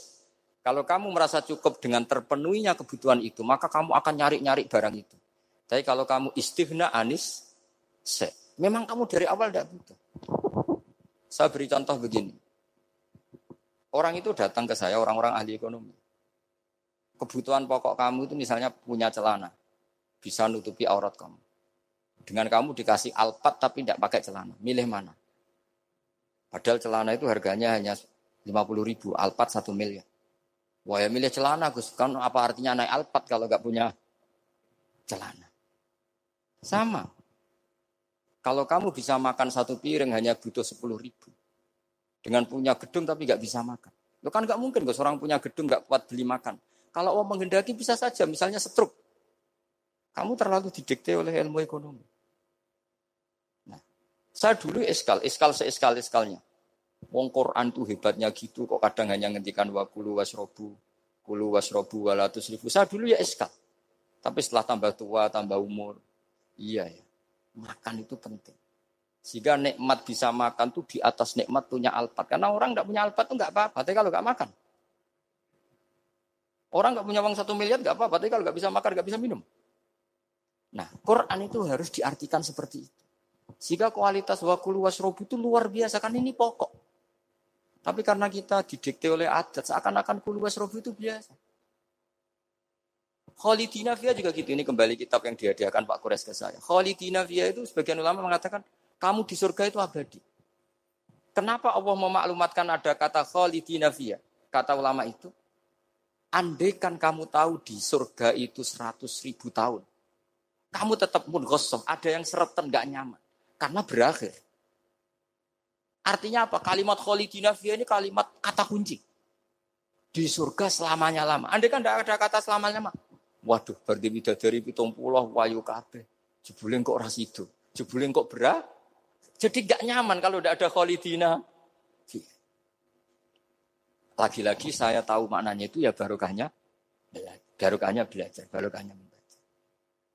Kalau kamu merasa cukup dengan terpenuhinya kebutuhan itu, maka kamu akan nyari-nyari barang itu. Tapi kalau kamu istihna anis, se. Memang kamu dari awal tidak butuh. Saya beri contoh begini. Orang itu datang ke saya, orang-orang ahli ekonomi. Kebutuhan pokok kamu itu misalnya punya celana. Bisa nutupi aurat kamu. Dengan kamu dikasih alpat tapi tidak pakai celana. Milih mana? Padahal celana itu harganya hanya 50 ribu. Alpat satu miliar. Wah ya milih celana Gus. Kan apa artinya naik alpat kalau nggak punya celana? Sama. Kalau kamu bisa makan satu piring hanya butuh 10 ribu. Dengan punya gedung tapi nggak bisa makan. Lo kan nggak mungkin Gus orang punya gedung nggak kuat beli makan. Kalau mau menghendaki bisa saja, misalnya setruk. Kamu terlalu didikte oleh ilmu ekonomi. Saya dulu eskal, eskal seeskal eskalnya. Wong Quran tuh hebatnya gitu, kok kadang hanya ngendikan wakulu wasrobu, kulu wasrobu walatus ribu. Saya dulu ya eskal. Tapi setelah tambah tua, tambah umur, iya ya, makan itu penting. Sehingga nikmat bisa makan tuh di atas nikmat punya alpat. Karena orang nggak punya alpat tuh nggak apa-apa. Tapi kalau nggak makan, orang nggak punya uang satu miliar nggak apa-apa. Tapi kalau nggak bisa makan, nggak bisa minum. Nah, Quran itu harus diartikan seperti itu. Sehingga kualitas wakulu wasrobu itu luar biasa kan ini pokok. Tapi karena kita didikte oleh adat, seakan-akan kulu wasrobu itu biasa. Khalidina Fia juga gitu. Ini kembali kitab yang dihadiahkan Pak Kures ke saya. Khalidina Fia itu sebagian ulama mengatakan, kamu di surga itu abadi. Kenapa Allah memaklumatkan ada kata Khalidina Fia? Kata ulama itu, andaikan kamu tahu di surga itu 100 ribu tahun, kamu tetap pun gosong, ada yang seretan gak nyaman. Karena berakhir. Artinya apa? Kalimat kholidina fiyah ini kalimat kata kunci. Di surga selamanya lama. Andai kan tidak ada kata selamanya lama. Waduh, berarti dari pitung pulau wayu kabeh. Jebulin kok ras itu. Jebulin kok berat. Jadi gak nyaman kalau tidak ada kholidina. Lagi-lagi saya tahu maknanya itu ya barokahnya. Barokahnya belajar, barokahnya membaca.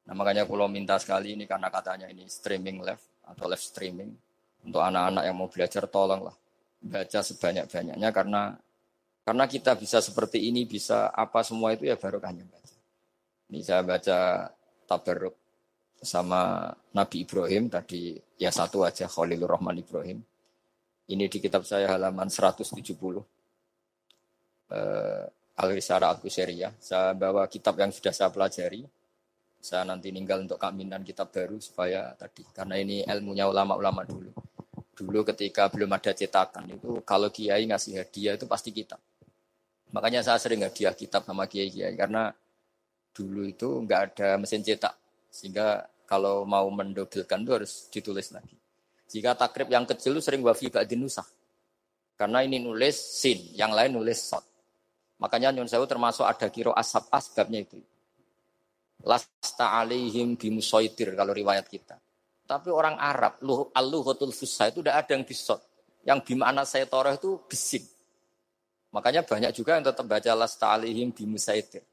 Nah makanya kalau minta sekali ini karena katanya ini streaming live atau live streaming untuk anak-anak yang mau belajar tolonglah baca sebanyak-banyaknya karena karena kita bisa seperti ini bisa apa semua itu ya barokahnya baca. Ini saya baca tabaruk sama Nabi Ibrahim tadi ya satu aja Khalilur Rahman Ibrahim. Ini di kitab saya halaman 170. Eh, Al-Risara Al-Kusyairiyah. Saya bawa kitab yang sudah saya pelajari saya nanti ninggal untuk kaminan kitab baru supaya tadi karena ini ilmunya ulama-ulama dulu. Dulu ketika belum ada cetakan itu kalau kiai ngasih hadiah itu pasti kitab. Makanya saya sering hadiah kitab sama kiai-kiai karena dulu itu nggak ada mesin cetak sehingga kalau mau mendobelkan itu harus ditulis lagi. Jika takrib yang kecil itu sering wafi ba'din nusah. Karena ini nulis sin, yang lain nulis sot. Makanya Nyun Sewu termasuk ada kiro asap asbabnya itu lasta alaihim bimusaitir kalau riwayat kita. Tapi orang Arab, luh al-luhatul fusha itu tidak ada yang bisot. Yang bimana saya torah itu bising. Makanya banyak juga yang tetap baca lasta alaihim bimusaitir.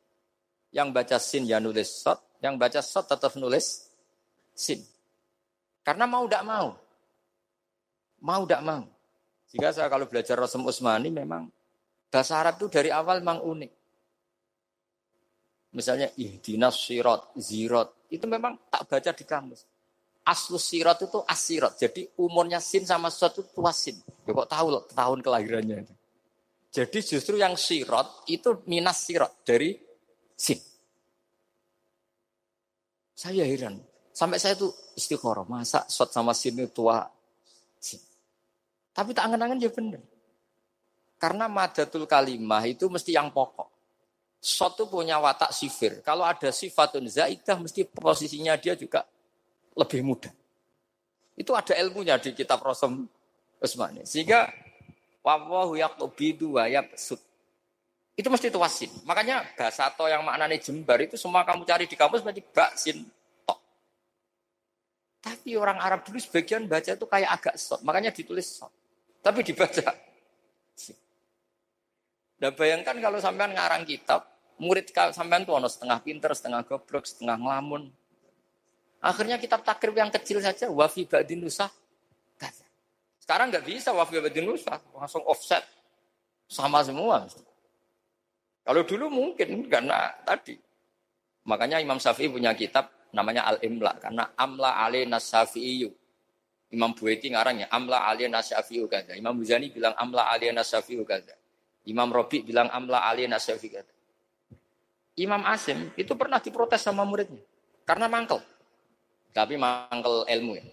Yang baca sin ya nulis sot, yang baca sot tetap nulis sin. Karena mau tidak mau. Mau tidak mau. Jika saya kalau belajar Rasul Usmani memang bahasa Arab itu dari awal memang unik. Misalnya ihdinas sirat, zirat. Itu memang tak baca di kamus. Aslus sirat itu asirat. Jadi umurnya sin sama suatu itu tua sin. Ya kok tahu loh, tahun kelahirannya. Jadi justru yang sirat itu minas sirat dari sin. Saya heran. Sampai saya tuh istiqoroh. Masa sot sama sin itu tua sin. Tapi tak angen-angen ya benar. Karena madatul kalimah itu mesti yang pokok. Sot itu punya watak sifir. Kalau ada sifatun zaidah, mesti posisinya dia juga lebih mudah. Itu ada ilmunya di kitab Rasul Usmani. Sehingga wawahu yaqubidu wa yabsud. Itu mesti tuasin. Makanya bahasa to yang maknanya jembar itu semua kamu cari di kampus berarti baksin to. Tapi orang Arab dulu sebagian baca itu kayak agak sot. Makanya ditulis sot. Tapi dibaca. Dan bayangkan kalau sampean ngarang kitab, murid sampean tuh ono setengah pinter, setengah goblok, setengah ngelamun. Akhirnya kitab takrib yang kecil saja wafi ba'din nusa. Sekarang nggak bisa wafi ba'din nusa, langsung offset sama semua. Kalau dulu mungkin karena tadi. Makanya Imam Syafi'i punya kitab namanya Al-Imla karena Amla Ali Nasyafi'iyu. Imam Bueti ngarangnya Amla Ali Nasyafi'u kata. Imam Buzani bilang Amla Ali Nasyafi'u kata. Imam Robi bilang Amla Ali Nasyafi'u kata. Imam Asim itu pernah diprotes sama muridnya karena mangkel. Tapi mangkel ilmu ya.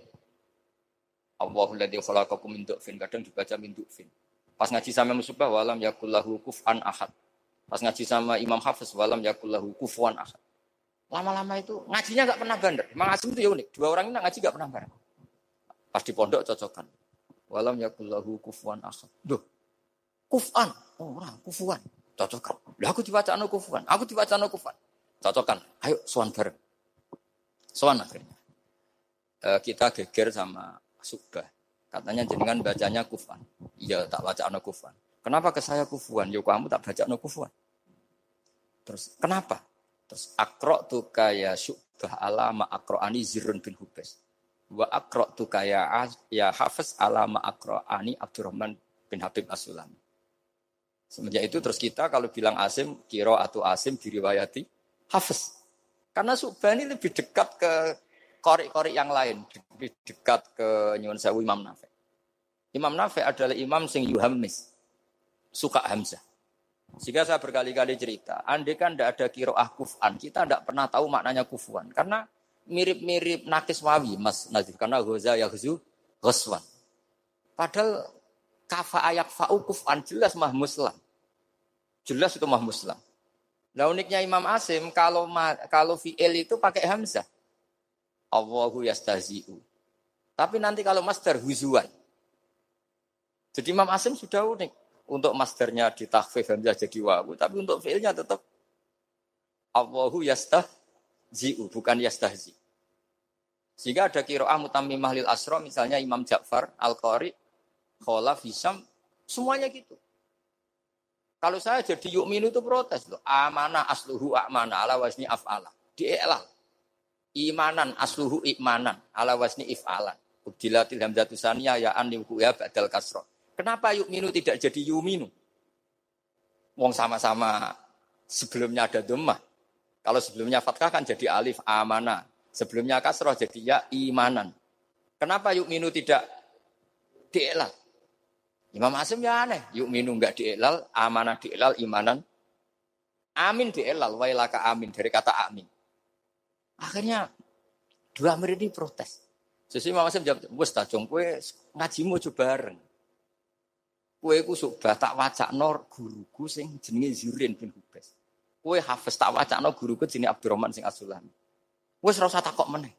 Allahu ladzi khalaqakum min du'fin kadang dibaca min du'fin. Pas ngaji sama Musibah walam yakullahu kuf'an ahad. Pas ngaji sama Imam Hafiz walam yakullahu kufuan ahad. Lama-lama itu ngajinya nggak pernah bandar. Imam Asim itu ya unik. Dua orang ini ngaji nggak pernah bandar. Pas di pondok cocokan. Walam yakullahu kufuan ahad. Duh, kufan. Orang kufuan. Cocokan. Lah aku dibaca anu kufuan. Aku dibaca anu kufuan. Cocokan. Ayo suan bareng. Suan akhirnya uh, kita geger sama Subah. Katanya jenengan bacanya kufan. Iya, tak baca anak kufan. Kenapa ke saya kufuan? Yo kamu tak baca anak kufan. Terus kenapa? Terus akro tu kaya syubah alama akro ani zirun bin hubes. Wa akro tu kaya ya hafiz alama akro ani Abdurrahman bin Habib Asulami. Semenjak itu terus kita kalau bilang asim, kiro atau asim diriwayati hafiz. Karena subah ini lebih dekat ke korik-korik yang lain lebih dekat ke nyuwun sewu Imam Nafi. Imam Nafi adalah imam sing yuhammis, suka Hamzah. Sehingga saya berkali-kali cerita, andai kan tidak ada kiroah kufan, kita tidak pernah tahu maknanya kufuan. Karena mirip-mirip nakis wawi, Mas Nazif. Karena goza yahzu ghoswan. Padahal kafa ayak fa'u kufan jelas mah muslam. Jelas itu mah muslam. Nah uniknya Imam Asim, kalau kalau fi'il itu pakai hamzah. Allahu yastahzi'u. Tapi nanti kalau master huzuan. Jadi Imam Asim sudah unik. Untuk masternya ditakhfif hamzah jadi wawu. Tapi untuk fiilnya tetap Allahu yastahzi'u. Bukan yastahzi. Sehingga ada kiro'ah mutamimah lil asro. Misalnya Imam Ja'far, Al-Qari, Kholaf, Hisam. Semuanya gitu. Kalau saya jadi yukminu itu protes loh. Amanah asluhu amanah ala wasni af'ala. Di'elal imanan asluhu imanan ala wasni if'alan. Ubdilatil hamzatu saniyah ya an ya badal kasroh. Kenapa yuk minu tidak jadi yuminu? Wong sama-sama sebelumnya ada dhammah. Kalau sebelumnya fathah kan jadi alif amana. Sebelumnya kasroh jadi ya imanan. Kenapa yuk minu tidak dielal? Imam Asim ya aneh. Yuk minu enggak dielal, amanah dielal, imanan. Amin dielal, wailaka amin. Dari kata amin. Akhirnya dua murid ini protes. Sesuai Mama Sam jawab, wes tak jong kue ngajimu coba bareng. Kue ku suka tak wacak nor guruku sing jenenge Zurin bin Hubes. Kue hafiz tak wacak nor guruku jenenge Abdurrahman sing Asulan. Wes rasa takok meneh.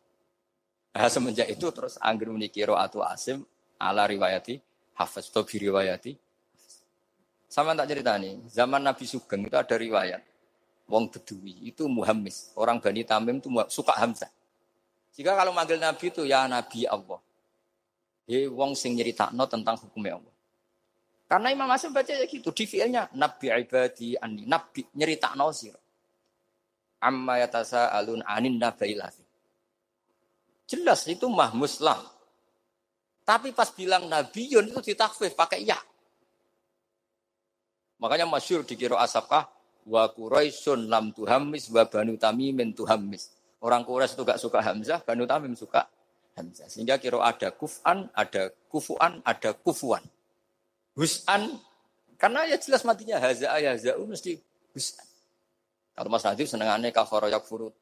Nah, semenjak itu terus angger menikiro atau asim ala riwayati hafiz atau riwayati. Sama tak cerita nih, zaman Nabi Sugeng itu ada riwayat wong Bedui itu Muhammis. Orang Bani Tamim itu suka Hamzah. Jika kalau manggil Nabi itu ya Nabi Allah. He wong sing nyeritakno tentang hukumnya Allah. Karena Imam Asim baca ya gitu, di fiilnya Nabi ibadi ani, Nabi nyeritakno sir. Amma yatasa alun anin nabailafi. Jelas itu mah muslam. Tapi pas bilang Nabiun itu ditakfif pakai ya. Makanya masyur dikira asapkah wa Quraisyun lam tuhammis wa Banu Tamimin tuhammis. Orang Quraisy itu gak suka Hamzah, Banu Tamim suka Hamzah. Sehingga kira ada kufan, ada kufuan, ada kufuan. Hus'an, karena ya jelas matinya haza haza'u mesti hus'an. Kalau Mas Nadif senengannya kafara yakfuru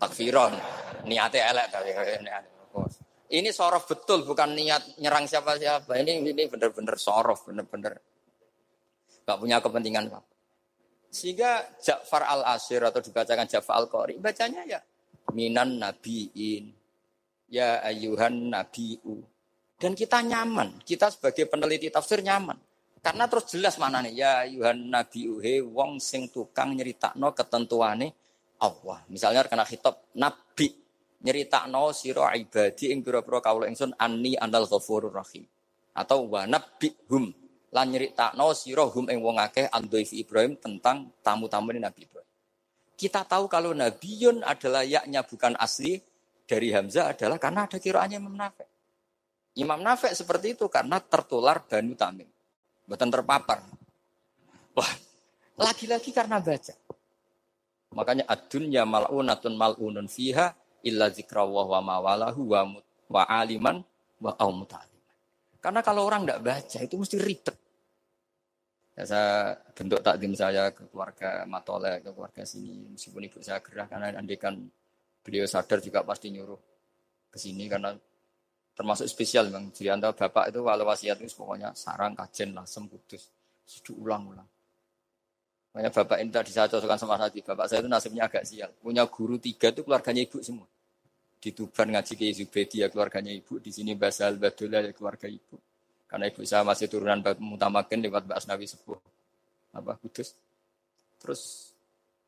takfiron. Niatnya elek tapi ini sorof betul, bukan niat nyerang siapa-siapa. Ini ini benar-benar sorof, benar-benar gak punya kepentingan apa. Sehingga Ja'far al-Asir atau dibacakan Ja'far al-Qari, bacanya ya minan nabiin, ya ayuhan nabiu. Dan kita nyaman, kita sebagai peneliti tafsir nyaman. Karena terus jelas mana nih, ya ayuhan nabiu, he wong sing tukang nyeritakno ketentuane Allah. Misalnya kena hitop nabi, nyeritakno siro ibadi ing pira-pira kawula ingsun anni anal ghafurur rahim. Atau wa hum lan nyeritakno sira hum ing wong akeh andhoif Ibrahim tentang tamu-tamu Nabi Ibrahim. Kita tahu kalau Nabiun adalah yaknya bukan asli dari Hamzah adalah karena ada kiraannya Imam Nafek. Imam Nafek seperti itu karena tertular Banu Tamim. Buatan terpapar. Wah, lagi-lagi karena baca. Makanya adunya mal'unatun mal'unun fiha illa zikrawah wa mawalahu wa, mut, wa aliman wa. Karena kalau orang tidak baca itu mesti ribet. Ya, saya bentuk takdim saya ke keluarga Matole, ke keluarga sini. Meskipun ibu saya gerah karena andikan beliau sadar juga pasti nyuruh ke sini karena termasuk spesial bang. Jadi anda bapak itu walau wasiat itu pokoknya sarang kajen lasem kudus. Sudah ulang-ulang. Makanya bapak ini tadi saya cocokkan sama Hadi. Bapak saya itu nasibnya agak sial. Punya guru tiga itu keluarganya ibu semua. Di Tuban ngaji ke Zubedi ya keluarganya ibu. Di sini Basal Badullah ya keluarga ibu. Karena ibu saya masih turunan mutamakin lewat Mbak Asnawi Sepuh. Apa, Kudus. Terus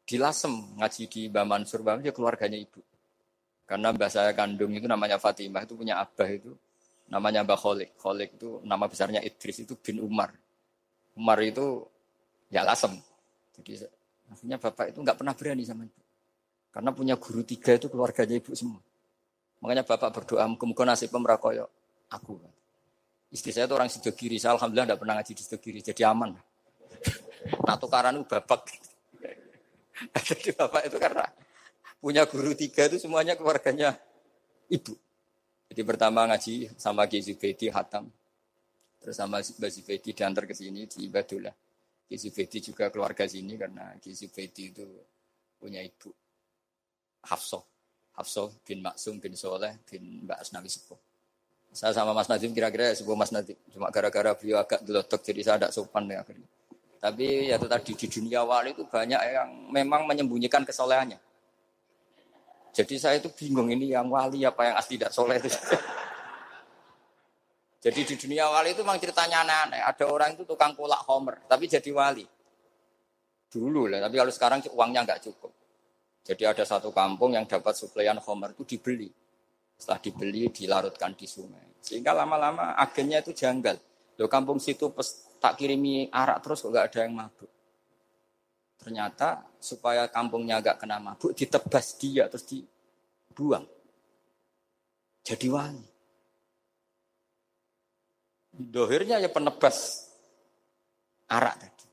di Lasem ngaji di Mbak Mansur, Mbak ya keluarganya ibu. Karena Mbak saya kandung itu namanya Fatimah, itu punya abah itu. Namanya Mbak Kholik. Kholik itu nama besarnya Idris, itu bin Umar. Umar itu ya Lasem jadi akhirnya bapak itu nggak pernah berani sama ibu. Karena punya guru tiga itu keluarganya ibu semua. Makanya bapak berdoa, muka nasib pemerakoyok aku. Istri saya itu orang Sidogiri, saya alhamdulillah tidak pernah ngaji di Sidogiri, jadi aman. Nah tukaran itu bapak. jadi bapak itu karena punya guru tiga itu semuanya keluarganya ibu. Jadi pertama ngaji sama Ki Zubaidi Hatam. Terus sama Mbak Zubaidi diantar ke sini di Badullah. Ki Zubaidi juga keluarga sini karena Ki Zubaidi itu punya ibu Hafsah. Hafsah bin Maksum bin Soleh bin Mbak Asnawi Sepuh. Saya sama Mas Nadim kira-kira ya sebuah Mas Nadim. Cuma gara-gara beliau agak gelotok jadi saya tidak sopan ya akhirnya. Tapi ya itu tadi di dunia wali itu banyak yang memang menyembunyikan kesolehannya. Jadi saya itu bingung ini yang wali apa yang asli tidak soleh itu. Jadi di dunia wali itu memang ceritanya aneh-aneh. Ada orang itu tukang kolak homer, tapi jadi wali. Dulu lah, tapi kalau sekarang uangnya nggak cukup. Jadi ada satu kampung yang dapat suplaian homer itu dibeli. Setelah dibeli, dilarutkan di sungai. Sehingga lama-lama agennya itu janggal. Loh kampung situ pes, tak kirimi arak terus kok nggak ada yang mabuk. Ternyata supaya kampungnya nggak kena mabuk, ditebas dia terus dibuang. Jadi wali. Dohirnya ya penebas arak tadi.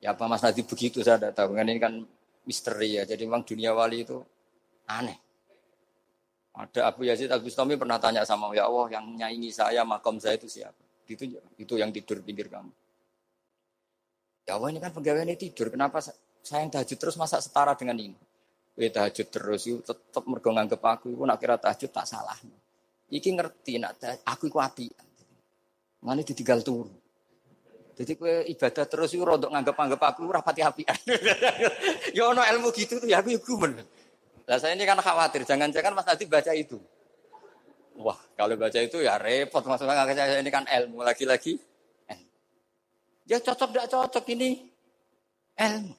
Ya apa Mas Nadi begitu saya tidak tahu. Kan ini kan misteri ya. Jadi memang dunia wali itu aneh. Ada Abu Yazid Al Bustami pernah tanya sama ya Allah yang nyanyi saya makom saya itu siapa? Itu itu yang tidur pinggir kamu. Ya Allah ini kan pegawai ini tidur. Kenapa saya yang tahajud terus masa setara dengan ini? Ya tahajud terus itu tetap mergo nganggep aku itu nak kira tahajud tak salah. Iki ngerti nak aku iku api. Mana ditinggal turu. Jadi kue ibadah terus itu rodok nganggap-anggap aku rapati apian. ya ono ilmu gitu tuh ya aku gumen. Lah saya ini kan khawatir, jangan-jangan Mas Nadib baca itu. Wah, kalau baca itu ya repot maksudnya saya ini kan ilmu lagi-lagi. Ya cocok tidak cocok ini ilmu.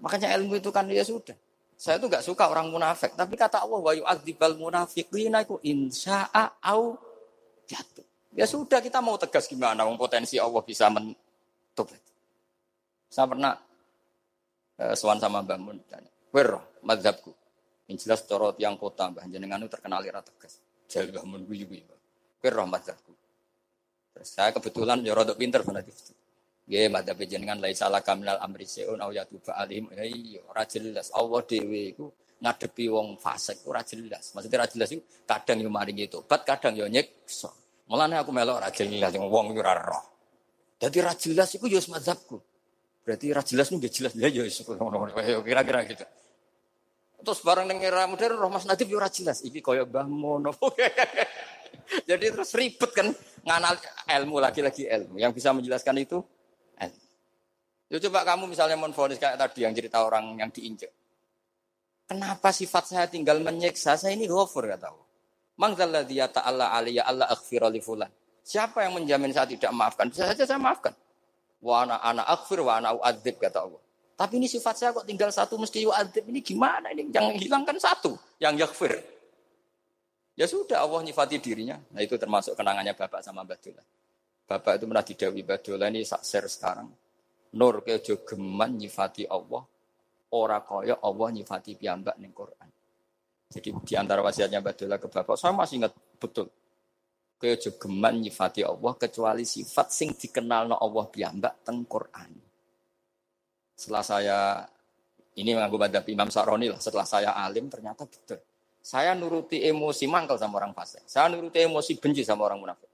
Makanya ilmu itu kan ya sudah. Saya tuh nggak suka orang munafik, tapi kata Allah wa yu'adzibal munafiqina iku insya'a au jatuh. Ya sudah kita mau tegas gimana wong potensi Allah bisa menutup. Saya pernah eh, suan sama Mbak Mun "Wer madzhabku?" Yang jelas corot yang kota Mbah jenengan itu terkenal ira tegas. Jadi Mbah Mun guyu guyu. "Wer madzhabku?" Terus saya kebetulan ya rada pinter fanatik. Ya madzhab jenengan lai salah kamilal amri seun au yatuba alim. Ya iya ora jelas Allah dhewe iku ngadepi wong fasik ora jelas. Maksudnya ora jelas itu kadang yo maringi tobat, kadang yo nyiksa. Mulane aku melok ra jelas sing wong iku ora roh. Dadi ra jelas iku ya mazhabku. Berarti ra jelas nggih jelas ya ya kira-kira gitu. Terus bareng ning era modern roh Mas Nadib yo ora jelas iki kaya Mbah Mono. Jadi terus ribet kan nganal ilmu lagi-lagi ilmu. Yang bisa menjelaskan itu. Ya coba kamu misalnya menfonis kayak tadi yang cerita orang yang diinjek. Kenapa sifat saya tinggal menyiksa? Saya ini ghafur kata Allah. Mangzalladzi ta'ala Allah fulan. Siapa yang menjamin saya tidak maafkan? Bisa saja saya maafkan. Wa ana ana aghfir wa ana uadzib kata Allah. Tapi ini sifat saya kok tinggal satu mesti yuadzib. Ini gimana ini? Yang hilangkan satu, yang yaghfir. Ya sudah Allah nyifati dirinya. Nah itu termasuk kenangannya Bapak sama Badullah. Bapak itu pernah didawi Badullah ini sakser sekarang. Nur kejo geman nyifati Allah. Ora kaya Allah nyifati piyambak ning Quran. Jadi di antara wasiatnya Badullah ke Bapak, saya masih ingat betul. Kaya geman nyifati Allah kecuali sifat sing dikenal no Allah piyambak teng Quran. Setelah saya ini mengaku pada Imam Saroni lah. Setelah saya alim ternyata betul. Saya nuruti emosi mangkal sama orang fasik. Saya nuruti emosi benci sama orang munafik.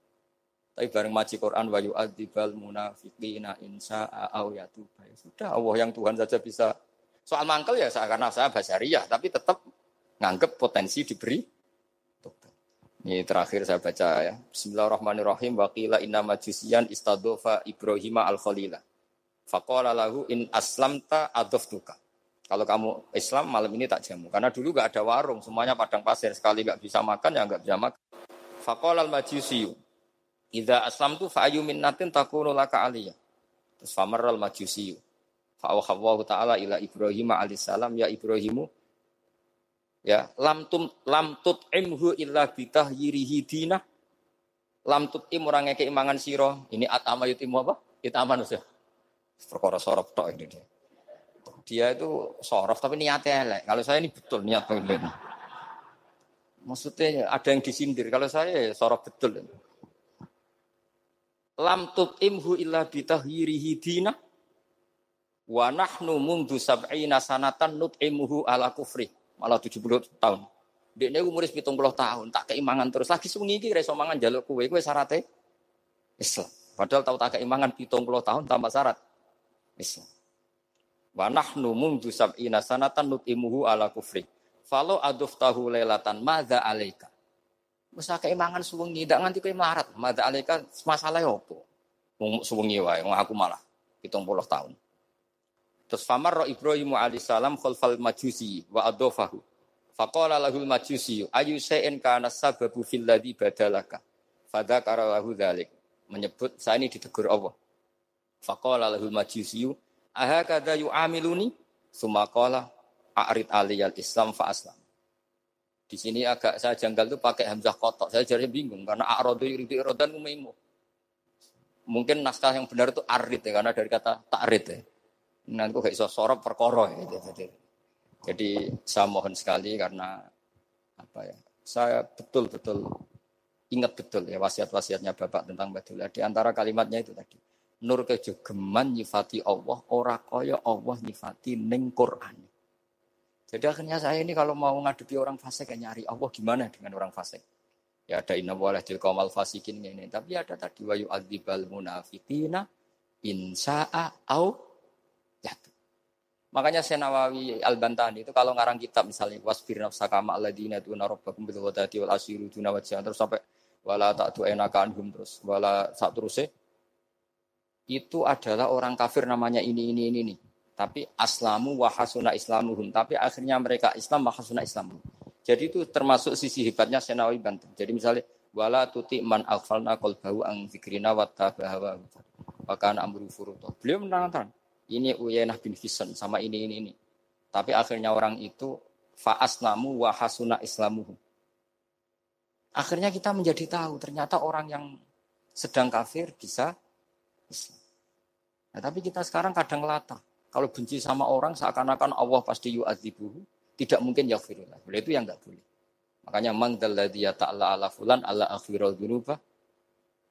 Tapi bareng maji Quran wa yu'adzibal munafiqina insya au yatuba. Ya sudah Allah yang Tuhan saja bisa. Soal mangkel ya karena saya basariyah tapi tetap nganggep potensi diberi ini terakhir saya baca ya. Bismillahirrahmanirrahim. Waqila inna majusian istadofa Ibrahim al-Khalila. Faqala lahu in aslamta adoftuka. Kalau kamu Islam malam ini tak jamu. Karena dulu gak ada warung. Semuanya padang pasir. Sekali gak bisa makan ya gak bisa makan. Faqala al-majusiyu. Idza aslam tu fa'ayu minnatin takunu laka aliyah. Terus famar al-majusiyu. Fa'awahawwahu ta'ala ila Ibrahim alaihissalam. Ya Ibrahimu ya lam tum lam tut imhu illa bitahyirihi dina. Lam tut im orang ngeke imangan siro ini atama yutimu apa? Itaman ya? Perkara sorof tok ini dia. Dia itu sorof tapi niatnya elek. Kalau saya ini betul niat begini maksudnya ada yang disindir. Kalau saya ya sorof betul lam tut imhu illa bitahyirihi dina. Wa nahnu mundu sab'ina sanatan nut'imuhu ala kufri malah 70 tahun. Dia umur pitung puluh tahun, tak keimangan terus lagi sungi iki reso mangan jaluk kue, kue syaratnya Islam. Padahal tahu tak keimangan pitung puluh tahun tanpa syarat Islam. Wa nahnu mundu sab'ina sanatan nutimuhu ala kufri. Falo aduf tahu lelatan madza alaika. Masa keimangan suwengi ndak nganti kowe melarat. Madza alaika masalah opo? Wong suwengi wae, aku malah pitung puluh tahun. Terus famar roh Ibrahim alaihissalam khalfal majusi wa adofahu. Faqala lahul majusi ayu sayin kana sababu fil ladhi badalaka. Fadzakara lahu dzalik. Menyebut saya ini ditegur Allah. Faqala lahul majusi aha kada yu'amiluni summa qala a'rid aliyal islam fa aslam. Di sini agak saya janggal itu pakai hamzah kotok. Saya jadi bingung karena a'radu yuridu iradan umaimu. Mungkin naskah yang benar itu arid ya karena dari kata ta'rid ya. Nanti gak iso sorot perkoro ya. Jadi, jadi saya mohon sekali karena apa ya, saya betul-betul ingat betul ya wasiat-wasiatnya Bapak tentang Badullah. Di antara kalimatnya itu tadi. Nur kejogeman nyifati Allah, ora kaya Allah nyifati ning Quran. Jadi akhirnya saya ini kalau mau ngadepi orang fasik ya nyari Allah gimana dengan orang fasik. Ya ada inna waleh kamal fasikin ini. Tapi ada tadi wayu adzibal munafiqina insa'a au jatuh. Makanya Senawawi Al-Bantani itu kalau ngarang kitab misalnya wasfir nafsaka ma'ladina tuna rabbakum bil ghadati wal asiru tuna wajah terus sampai wala tak tu enaka anhum terus wala sak terusnya itu adalah orang kafir namanya ini ini ini nih. Tapi aslamu wahasuna islamuhum. Tapi akhirnya mereka Islam wahasuna islamu. Jadi itu termasuk sisi hebatnya Senawawi Banten. Jadi misalnya wala tuti man aghfalna qalbahu an dzikrina wa tabahawa wa kana amru furuto. Beliau menerangkan ini Uyainah bin Hisan sama ini ini ini. Tapi akhirnya orang itu fa'aslamu wa hasuna islamuhu. Akhirnya kita menjadi tahu ternyata orang yang sedang kafir bisa Islam. Nah, tapi kita sekarang kadang latah. Kalau benci sama orang seakan-akan Allah pasti yu'adzibuhu. Tidak mungkin yaghfirullah. Boleh itu yang enggak boleh. Makanya man dalladhi ta'ala ala fulan ala akhirul dunuba.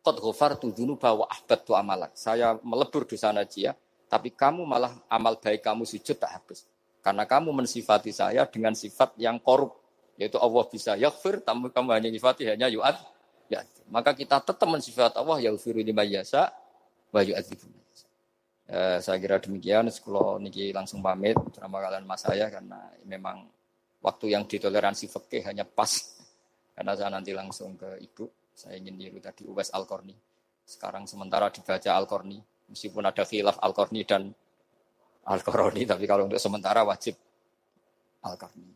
Qad ghafartu dunuba wa ahbatu amalak. Saya melebur dosa najiyah tapi kamu malah amal baik kamu sujud tak habis. Karena kamu mensifati saya dengan sifat yang korup. Yaitu Allah bisa yaghfir, tapi kamu hanya sifati hanya yu'ad. Ya. Maka kita tetap mensifat Allah yaghfiru lima yasa wa yu'adzibu. Eh, saya kira demikian. Sekolah niki langsung pamit bersama kalian mas saya karena memang waktu yang ditoleransi fikih hanya pas. Karena saya nanti langsung ke ibu. Saya ingin niru tadi Uwais Al-Qarni. Sekarang sementara dibaca Al-Qarni meskipun ada khilaf Al-Qarni dan Al-Qarni, tapi kalau untuk sementara wajib Al-Qarni.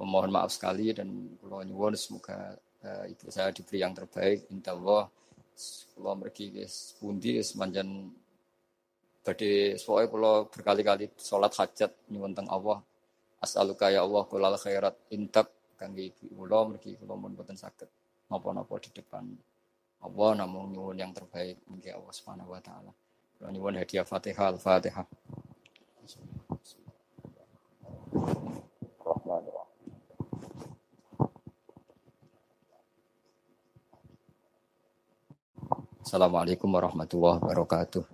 Mohon maaf sekali dan kalau nyuwun semoga uh, ibu saya diberi yang terbaik. Insya Allah, kalau pergi ke pundi semanjan badhe soalnya kalau berkali-kali sholat hajat nyuwun teng Allah. As'aluka ya Allah kulal khairat intak kangge ibu kula mergi kula mun boten saged napa-napa di depan Allah namun nyuwun yang terbaik mugi Allah Subhanahu wa taala. Nyuwun hadiah Fatihah, Al-Fatihah. Assalamualaikum warahmatullahi wabarakatuh.